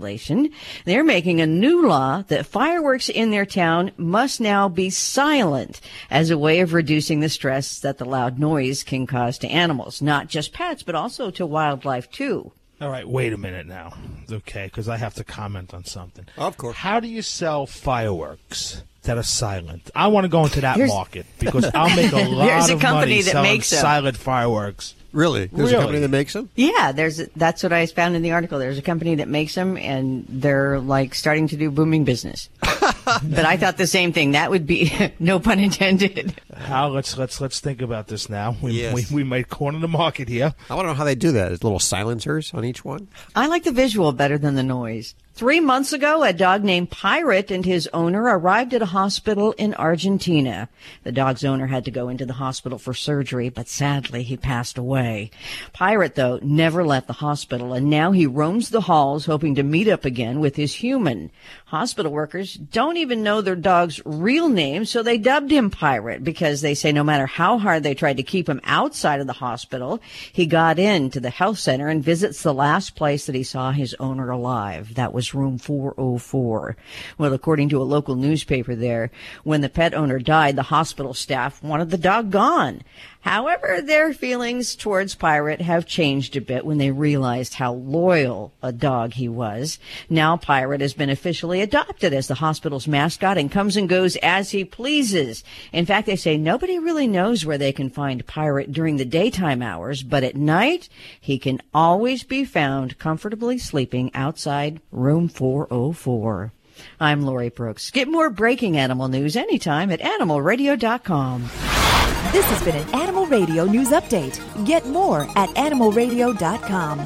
They're making a new law that fireworks in their town must now be silent as a way of reducing the stress that the loud noise can cause to animals, not just pets, but also to wildlife too. All right, wait a minute now. Okay, because I have to comment on something. Of course. How do you sell fireworks that are silent? I want to go into that Here's- market because I'll make a <laughs> lot There's a of company money that selling makes silent fireworks. Really? There's a company that makes them? Yeah, there's that's what I found in the article. There's a company that makes them, and they're like starting to do booming business. <laughs> but I thought the same thing. That would be <laughs> no pun intended. How let's let's let's think about this now. We, Yes. we, we might corner the market here. I want to know how they do that. Is little silencers on each one? I like the visual better than the noise. Three months ago, a dog named Pirate and his owner arrived at a hospital in Argentina. The dog's owner had to go into the hospital for surgery, but sadly he passed away. Pirate, though, never left the hospital, and now he roams the halls hoping to meet up again with his human. Hospital workers don't even know their dog's real name, so they dubbed him Pirate because they say no matter how hard they tried to keep him outside of the hospital, he got into the health center and visits the last place that he saw his owner alive. That was room 404. Well, according to a local newspaper there, when the pet owner died, the hospital staff wanted the dog gone. However, their feelings towards Pirate have changed a bit when they realized how loyal a dog he was. Now Pirate has been officially adopted as the hospital's mascot and comes and goes as he pleases. In fact, they say nobody really knows where they can find Pirate during the daytime hours, but at night he can always be found comfortably sleeping outside room 404. I'm Lori Brooks. Get more breaking animal news anytime at animalradio.com. This has been an Animal Radio News Update. Get more at animalradio.com.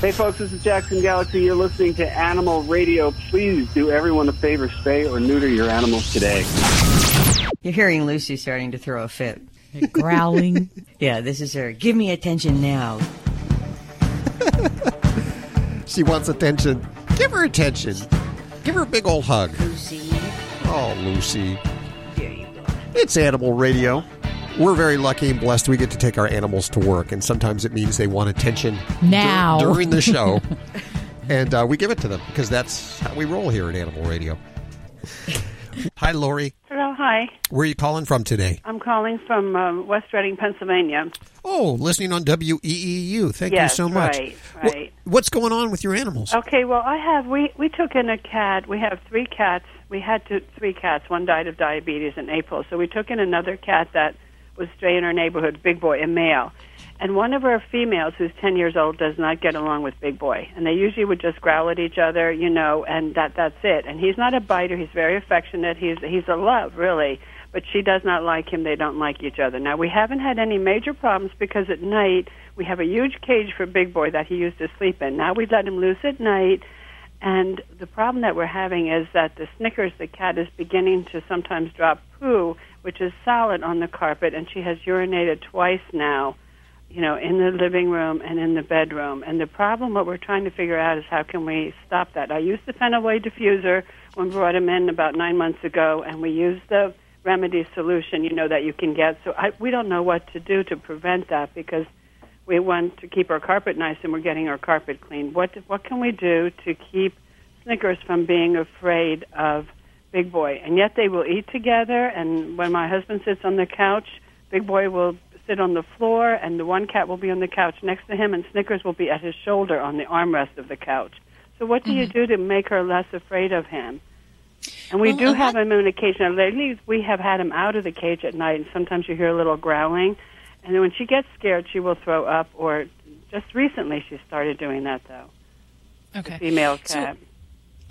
Hey folks, this is Jackson Galaxy. You're listening to Animal Radio. Please do everyone a favor, spay or neuter your animals today. You're hearing Lucy starting to throw a fit. Growling. <laughs> yeah, this is her. Give me attention now. <laughs> She wants attention. Give her attention. Give her a big old hug. Lucy. Oh, Lucy. It's Animal Radio. We're very lucky and blessed we get to take our animals to work, and sometimes it means they want attention dur- Now. during the show. <laughs> and uh, we give it to them because that's how we roll here at Animal Radio. Hi, Lori. Hello, hi. Where are you calling from today? I'm calling from um, West Reading, Pennsylvania. Oh, listening on WEEU. Thank yes, you so much. Right, What- right. what's going on with your animals? Okay, well, I have we we took in a cat. We have three cats. We had to, three cats. One died of diabetes in April, so we took in another cat that was stray in our neighborhood, Big Boy, a male. And one of our females, who's 10 years old, does not get along with Big Boy. And they usually would just growl at each other, you know, and that that's it. And he's not a biter. He's very affectionate. He's he's a love, really. But she does not like him. They don't like each other. Now, we haven't had any major problems because at night we have a huge cage for Big Boy that he used to sleep in. Now we let him loose at night. And the problem that we're having is that the Snickers, the cat, is beginning to sometimes drop poo, which is solid on the carpet, and she has urinated twice now, you know, in the living room and in the bedroom. And the problem, what we're trying to figure out is how can we stop that. I used the Feliway diffuser when we brought him in about nine months ago, and we used the remedy solution, you know, that you can get. So I, we don't know what to do to prevent that because we want to keep our carpet nice and we're getting our carpet clean. What what can we do to keep Snickers from being afraid of Big Boy? And yet they will eat together. And when my husband sits on the couch, Big Boy will sit on the floor, and the one cat will be on the couch next to him, and Snickers will be at his shoulder on the armrest of the couch. So what do you mm-hmm. do to make her less afraid of him? And we Well, do uh, a have him in occasion. Lately, we have had him out of the cage at night, and sometimes you hear a little growling. And then when she gets scared, she will throw up. Or just recently, she started doing that though. Okay. The female So- cat.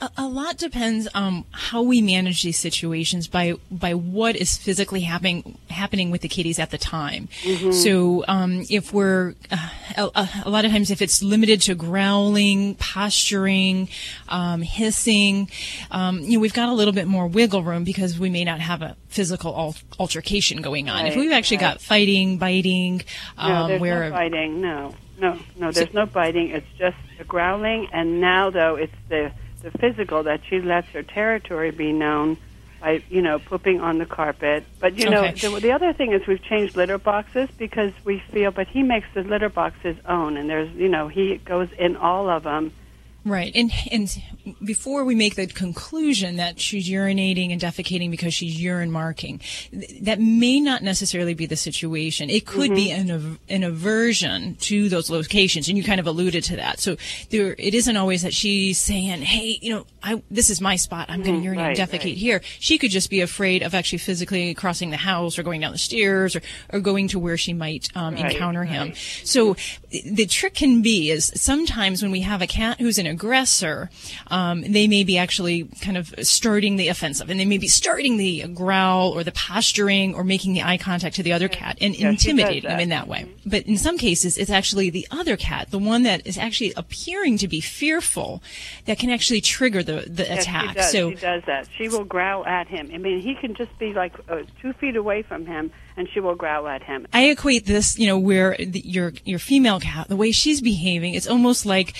A, a lot depends on how we manage these situations by by what is physically happening happening with the kitties at the time. Mhm. So um, if we're uh, a, a lot of times if it's limited to growling, posturing, um, hissing, um, you know we've got a little bit more wiggle room because we may not have a physical al- altercation going on. if we've actually right. got fighting, biting, um, no, there's where no biting. No, no, no. There's no biting. It's just growling. And now, though, it's the the physical that she lets her territory be known by you know pooping on the carpet. But you know, Okay. the, the other thing is we've changed litter boxes because we feel. But he makes the litter box his own, and there's you know he goes in all of them. Right. And and before we make the conclusion that she's urinating and defecating because she's urine marking, th- that may not necessarily be the situation. It could be an av- an aversion to those locations, and you kind of alluded to that. So there, it isn't always that she's saying, "Hey, you know, I this is my spot. I'm going to urinate and defecate right. here." She could just be afraid of actually physically crossing the house or going down the stairs or or going to where she might um, Right, encounter him. So the trick can be is sometimes when we have a cat who's an aggressor, um, they may be actually kind of starting the offensive, and they may be starting the growl or the posturing or making the eye contact to the other cat and Yeah, intimidating them in that way. But in some cases, it's actually the other cat, the one that is actually appearing to be fearful, that can actually trigger the the Yes, attack. does. So she does that. She will growl at him. I mean, he can just be like uh, two feet away from him, and she will growl at him. I equate this, you know, where the, your your female cat, the way she's behaving, it's almost like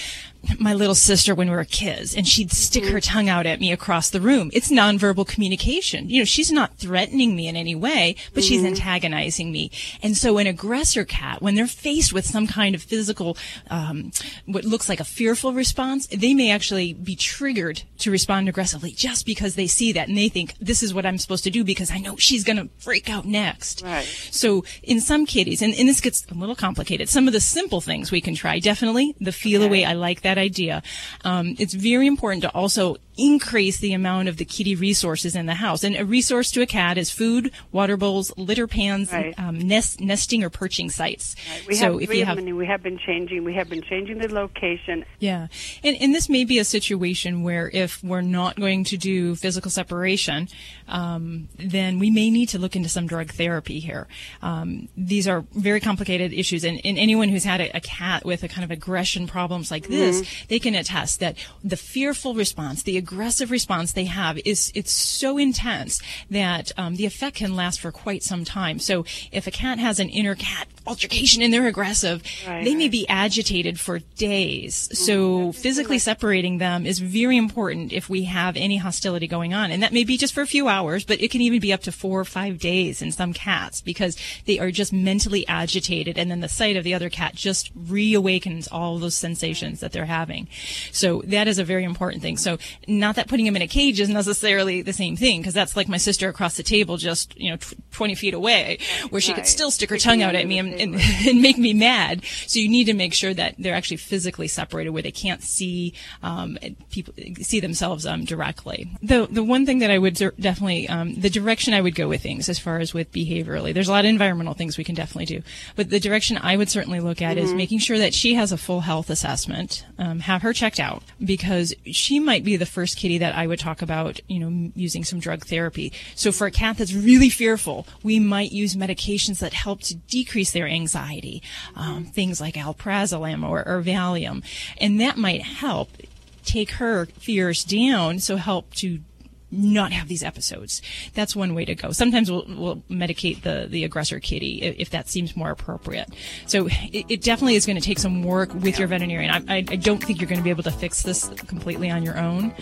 my little sister when we were kids, and she'd stick her tongue out at me across the room. It's nonverbal communication. You know, she's not threatening me in any way, but she's Mhm. antagonizing me. And so, an aggressor cat, when they're faced with some kind of physical, um, what looks like a fearful response, they may actually be triggered to respond aggressively just because they see that and they think this is what I'm supposed to do because I know she's going to freak out next. Right. So in some kitties, and, and this gets a little complicated, some of the simple things we can try, definitely the Feliway, I like that idea. Um, it's very important to also increase the amount of the kitty resources in the house. And a resource to a cat is food, water bowls, litter pans, Right. um, nest, nesting or perching sites. We so have if three you have we have been changing. We have been changing the location. yeah. And, and this may be a situation where if we're not going to do physical separation, um, then we may need to look into some drug therapy here. Um, these are very complicated issues. And, and anyone who's had a, a cat with a kind of aggression problems like this, Mhm. they can attest that the fearful response, the aggressive response they have is, it's so intense that um, the effect can last for quite some time. So if a cat has an intercat altercation and they're aggressive, Right, they may be agitated for days. So physically separating them is very important if we have any hostility going on. And that may be just for a few hours, but it can even be up to four or five days in some cats because they are just mentally agitated. And then the sight of the other cat just reawakens all those sensations that they're having. So that is a very important thing. So not that putting them in a cage is necessarily the same thing because that's like my sister across the table just, you know, tw- 20 feet away where she could still stick her tongue out at me and, and, <laughs> and make me mad. So you need to make sure that they're actually physically separated where they can't see um, people see themselves um, directly. The the one thing that I would definitely um, the direction I would go with things as far as with behaviorally. There's a lot of environmental things we can definitely do, but the direction I would certainly look at is Mhm. making sure that she has a full health assessment. Um, have her checked out because she might be the first kitty that I would talk about. You know, using some drug therapy. So for a cat that's really fearful, we might use medications that help to decrease their anxiety. Um, things like alprazolam or, or Valium, and that might help take her fears down. So help to not have these episodes. That's one way to go. Sometimes we'll, we'll medicate the, the aggressor kitty if, if that seems more appropriate. So it, it definitely is going to take some work with your veterinarian. I, I, I don't think you're going to be able to fix this completely on your own.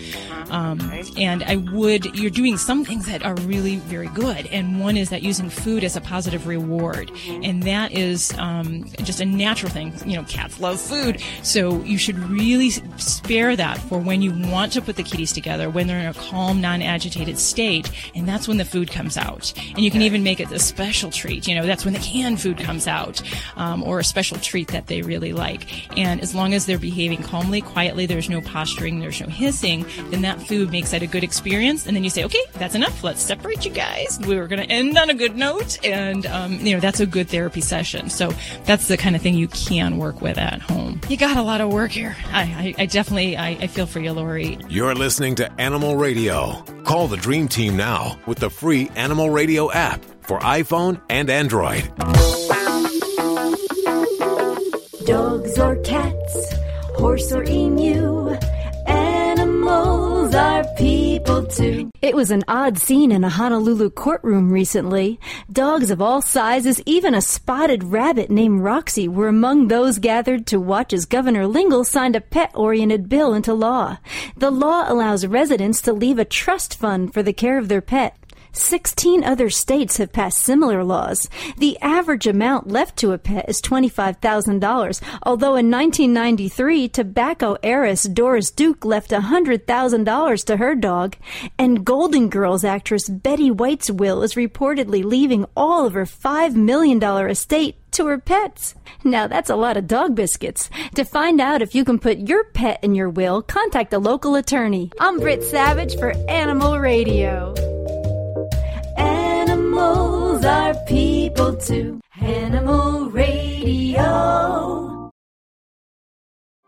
Um, and I would, you're doing some things that are really very good. And one is that using food as a positive reward. And that is um, just a natural thing. You know, cats love food. So you should really spare that for when you want to put the kitties together, when they're in a calm, non-agitated state. And that's when the food comes out. And you can even make it a special treat. You know, that's when the canned food comes out um, or a special treat that they really like. And as long as they're behaving calmly, quietly, there's no posturing, there's no hissing, then that food makes it a good experience. And then you say, okay, that's enough. Let's separate you guys. We were going to end on a good note. And, um, you know, that's a good therapy session. So that's the kind of thing you can work with at home. You got a lot of work here. I, I, I definitely, I, I feel for you, Lori. You're listening to Animal Radio. Call the Dream Team now with the free Animal Radio app for iPhone and Android. Dogs or cats, horse or emu, animals are people too. It was an odd scene in a Honolulu courtroom recently. Dogs of all sizes, even a spotted rabbit named Roxy, were among those gathered to watch as Governor Lingle signed a pet oriented bill into law. The law allows residents to leave a trust fund for the care of their pet. 16 other states have passed similar laws. The average amount left to a pet is $25,000, although in 1993, tobacco heiress Doris Duke left $100,000 to her dog, and Golden Girls actress Betty White's will is reportedly leaving all of her $5 million estate to her pets. Now that's a lot of dog biscuits. To find out if you can put your pet in your will, contact a local attorney. I'm Britt Savage for Animal Radio. Animals are people too. Animal Radio.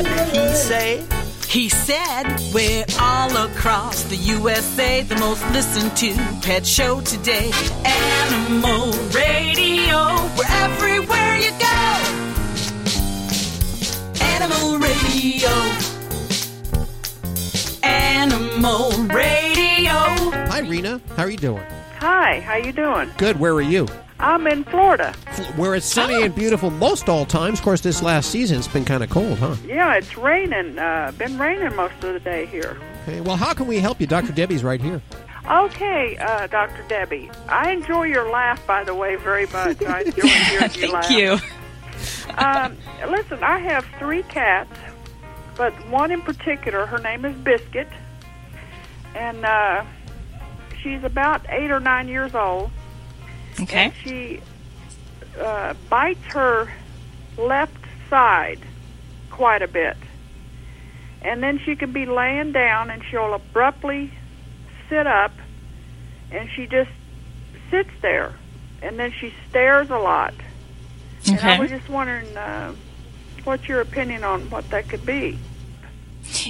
What did he say? He said, We're all across the USA, the most listened to pet show today. Animal Radio, we're everywhere you go. Animal Radio. Animal Radio. Hi, Rena. How are you doing? Hi, how are you doing? Good. Where are you? I'm in Florida. Where it's sunny and beautiful most all times. Of course, this last season it's been kind of cold, huh? Yeah, it's raining. Uh, been raining most of the day here. Okay. Well, how can we help you? Dr. Debbie's right here. Okay, uh, Dr. Debbie. I enjoy your laugh, by the way, very much. I enjoy hearing you <laughs> laugh. Thank you. Um, listen, I have three cats, but one in particular, her name is Biscuit, and uh, she's about eight or nine years old. Okay. And she uh, bites her left side quite a bit. And then she can be laying down and she'll abruptly sit up and she just sits there. And then she stares a lot. And I was just wondering uh, what's your opinion on what that could be?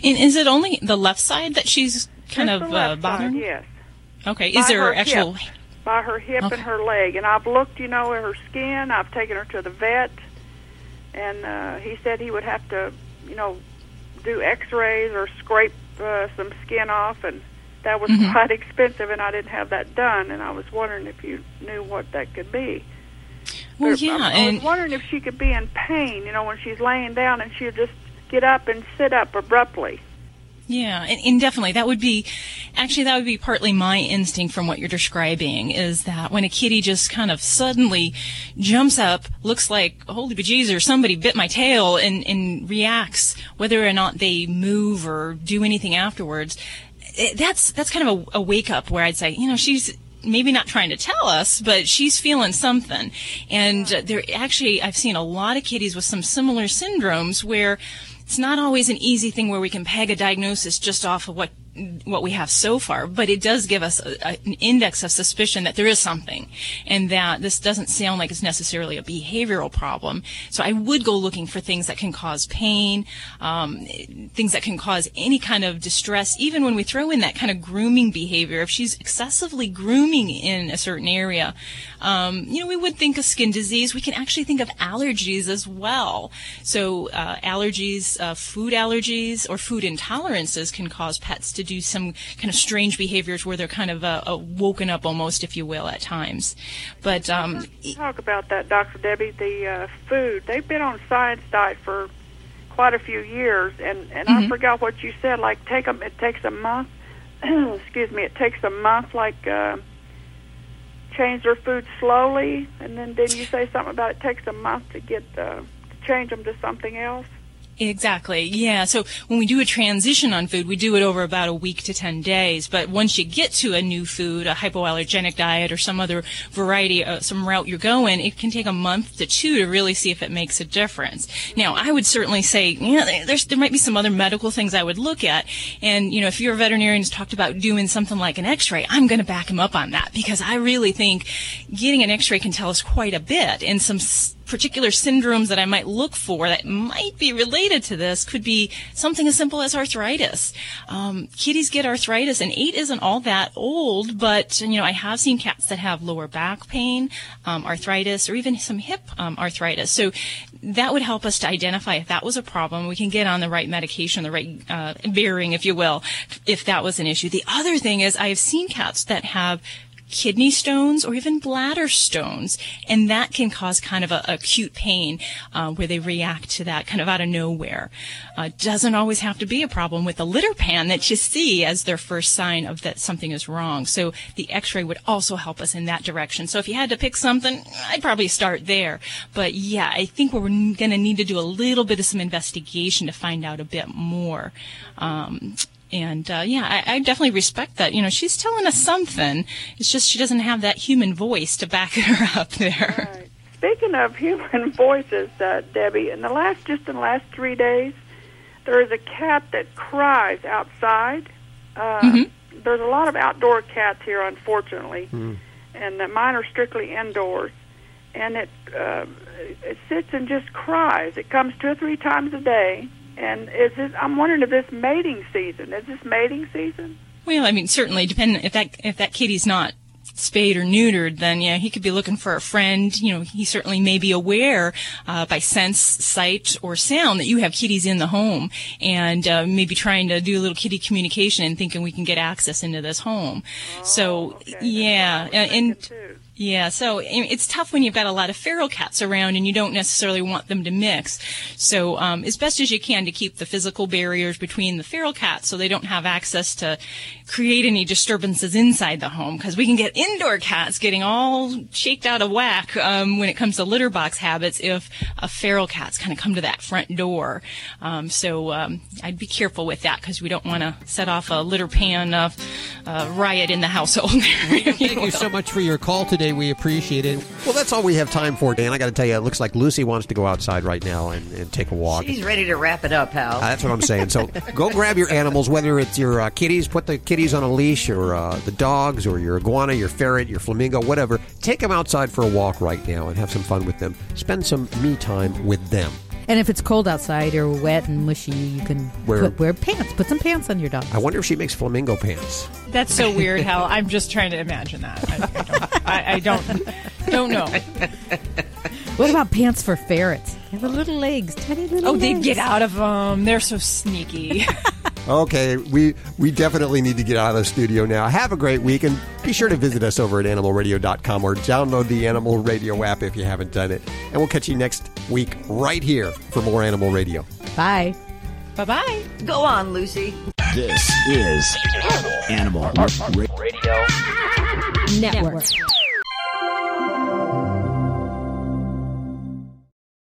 And is it only the left side that she's kind Just of uh, bothering? side, yes. Okay. By Is there her actual? hip. By her hip Okay. and her leg. And I've looked, you know, at her skin. I've taken her to the vet, and uh, he said he would have to, you know, do X-rays or scrape uh, some skin off, and that was Mhm. quite expensive, and I didn't have that done. And I was wondering if you knew what that could be. Well, Or- yeah, I, I and was wondering if she could be in pain, you know, when she's laying down, and she'll just get up and sit up abruptly. Yeah, and, and definitely that would be, actually that would be partly my instinct from what you're describing is that when a kitty just kind of suddenly jumps up, looks like holy bejesus somebody bit my tail and, and reacts, whether or not they move or do anything afterwards, it, that's that's kind of a, a wake up where I'd say, you know, she's maybe not trying to tell us, but she's feeling something. And uh, there actually, I've seen a lot of kitties with some similar syndromes where it's not always an easy thing where we can peg a diagnosis just off of what what we have so far, but it does give us a, a, an index of suspicion that there is something, and that this doesn't sound like it's necessarily a behavioral problem. So I would go looking for things that can cause pain, um, things that can cause any kind of distress, even when we throw in that kind of grooming behavior. If she's excessively grooming in a certain area, um, you know, we would think of skin disease. We can actually think of allergies as well. So uh, allergies, uh, food allergies, or food intolerances can cause pets to do some kind of strange behaviors where they're kind of uh, uh, woken up almost, if you will, at times. But um, talk about that, Dr. Debbie. The uh, food they've been on science diet for quite a few years, and and I Mhm. forgot what you said. Like take them, it takes a month. <clears throat> excuse me, it takes a month. Like uh, change their food slowly, and then didn't you say something about it takes a month to get uh, to change them to something else? Exactly. Yeah. So when we do a transition on food, we do it over about a week to 10 days. But once you get to a new food, a hypoallergenic diet or some other variety, uh, some route you're going, it can take a month to two to really see if it makes a difference. Now, I would certainly say, you know, there- there's, there might be some other medical things I would look at. And, you know, if your veterinarian's talked about doing something like an x-ray, I'm going to back him up on that because I really think getting an x-ray can tell us quite a bit and some s- particular syndromes that I might look for that might be related to this could be something as simple as arthritis. Um, kitties get arthritis, and eight isn't all that old, but you know I have seen cats that have lower back pain, um, arthritis, or even some hip um, arthritis. So that would help us to identify if that was a problem. We can get on the right medication, the right uh, bearing, if you will, if that was an issue. The other thing is I have seen cats that have kidney stones or even bladder stones. And that can cause kind of a acute pain uh, where they react to that kind of out of nowhere. Uh, doesn't always have to be a problem with the litter pan that you see as their first sign of that something is wrong. So the x-ray would also help us in that direction. So if you had to pick something, I'd probably start there. But yeah, I think we're going to need to do a little bit of some investigation to find out a bit more. Um, and uh, yeah, I, I definitely respect that. You know, she's telling us something. It's just she doesn't have that human voice to back <laughs> her up there. Speaking of human <laughs> voices, uh, Debbie, in the last just in the last three days, there is a cat that cries outside. Uh, Mm-hmm. There's a lot of outdoor cats here, unfortunately, Hmm. and the, mine are strictly indoors. And it uh, it sits and just cries. It comes two or three times a day. And is this? I'm wondering if this mating season is this mating season? Well, I mean, certainly, depending if that if that kitty's not spayed or neutered, then yeah, he could be looking for a friend. You know, he certainly may be aware uh, by sense, sight, or sound that you have kitties in the home, and uh, maybe trying to do a little kitty communication and thinking we can get access into this home. so yeah, and. and yeah, so it's tough when you've got a lot of feral cats around and you don't necessarily want them to mix. So, um, as best as you can to keep the physical barriers between the feral cats so they don't have access to create any disturbances inside the home because we can get indoor cats getting all shaked out of whack um, when it comes to litter box habits if a feral cat's kind of come to that front door. Um, so um, I'd be careful with that because we don't want to set off a litter pan uh, uh, riot in the household. <laughs> Thank you so much for your call today. We appreciate it. Well, that's all we have time for, Dan. I got to tell you, it looks like Lucy wants to go outside right now and, and take a walk. She's ready to wrap it up, Hal. Uh, that's what I'm saying. So go grab your animals, whether it's your uh, kitties, put the kitties on a leash, or uh, the dogs, or your iguana, your ferret, your flamingo, whatever. Take them outside for a walk right now and have some fun with them. Spend some me time with them. And if it's cold outside or wet and mushy, you can Wear- put, wear pants. Put some pants on your dog. I wonder if she makes flamingo pants. That's so weird, Hal. I'm just trying to imagine that. I, I, don't, I, I don't, don't know. <laughs> What about pants for ferrets? They have little legs, tiny little Oh, they get out of them. They're so sneaky. <laughs> Okay, we we definitely need to get out of the studio now. Have a great week and be sure to visit us over at animalradio.com or download the Animal Radio app if you haven't done it. And we'll catch you next week right here for more Animal Radio. Bye. Bye bye. Go on, Lucy. This is Animal Radio <laughs> Network.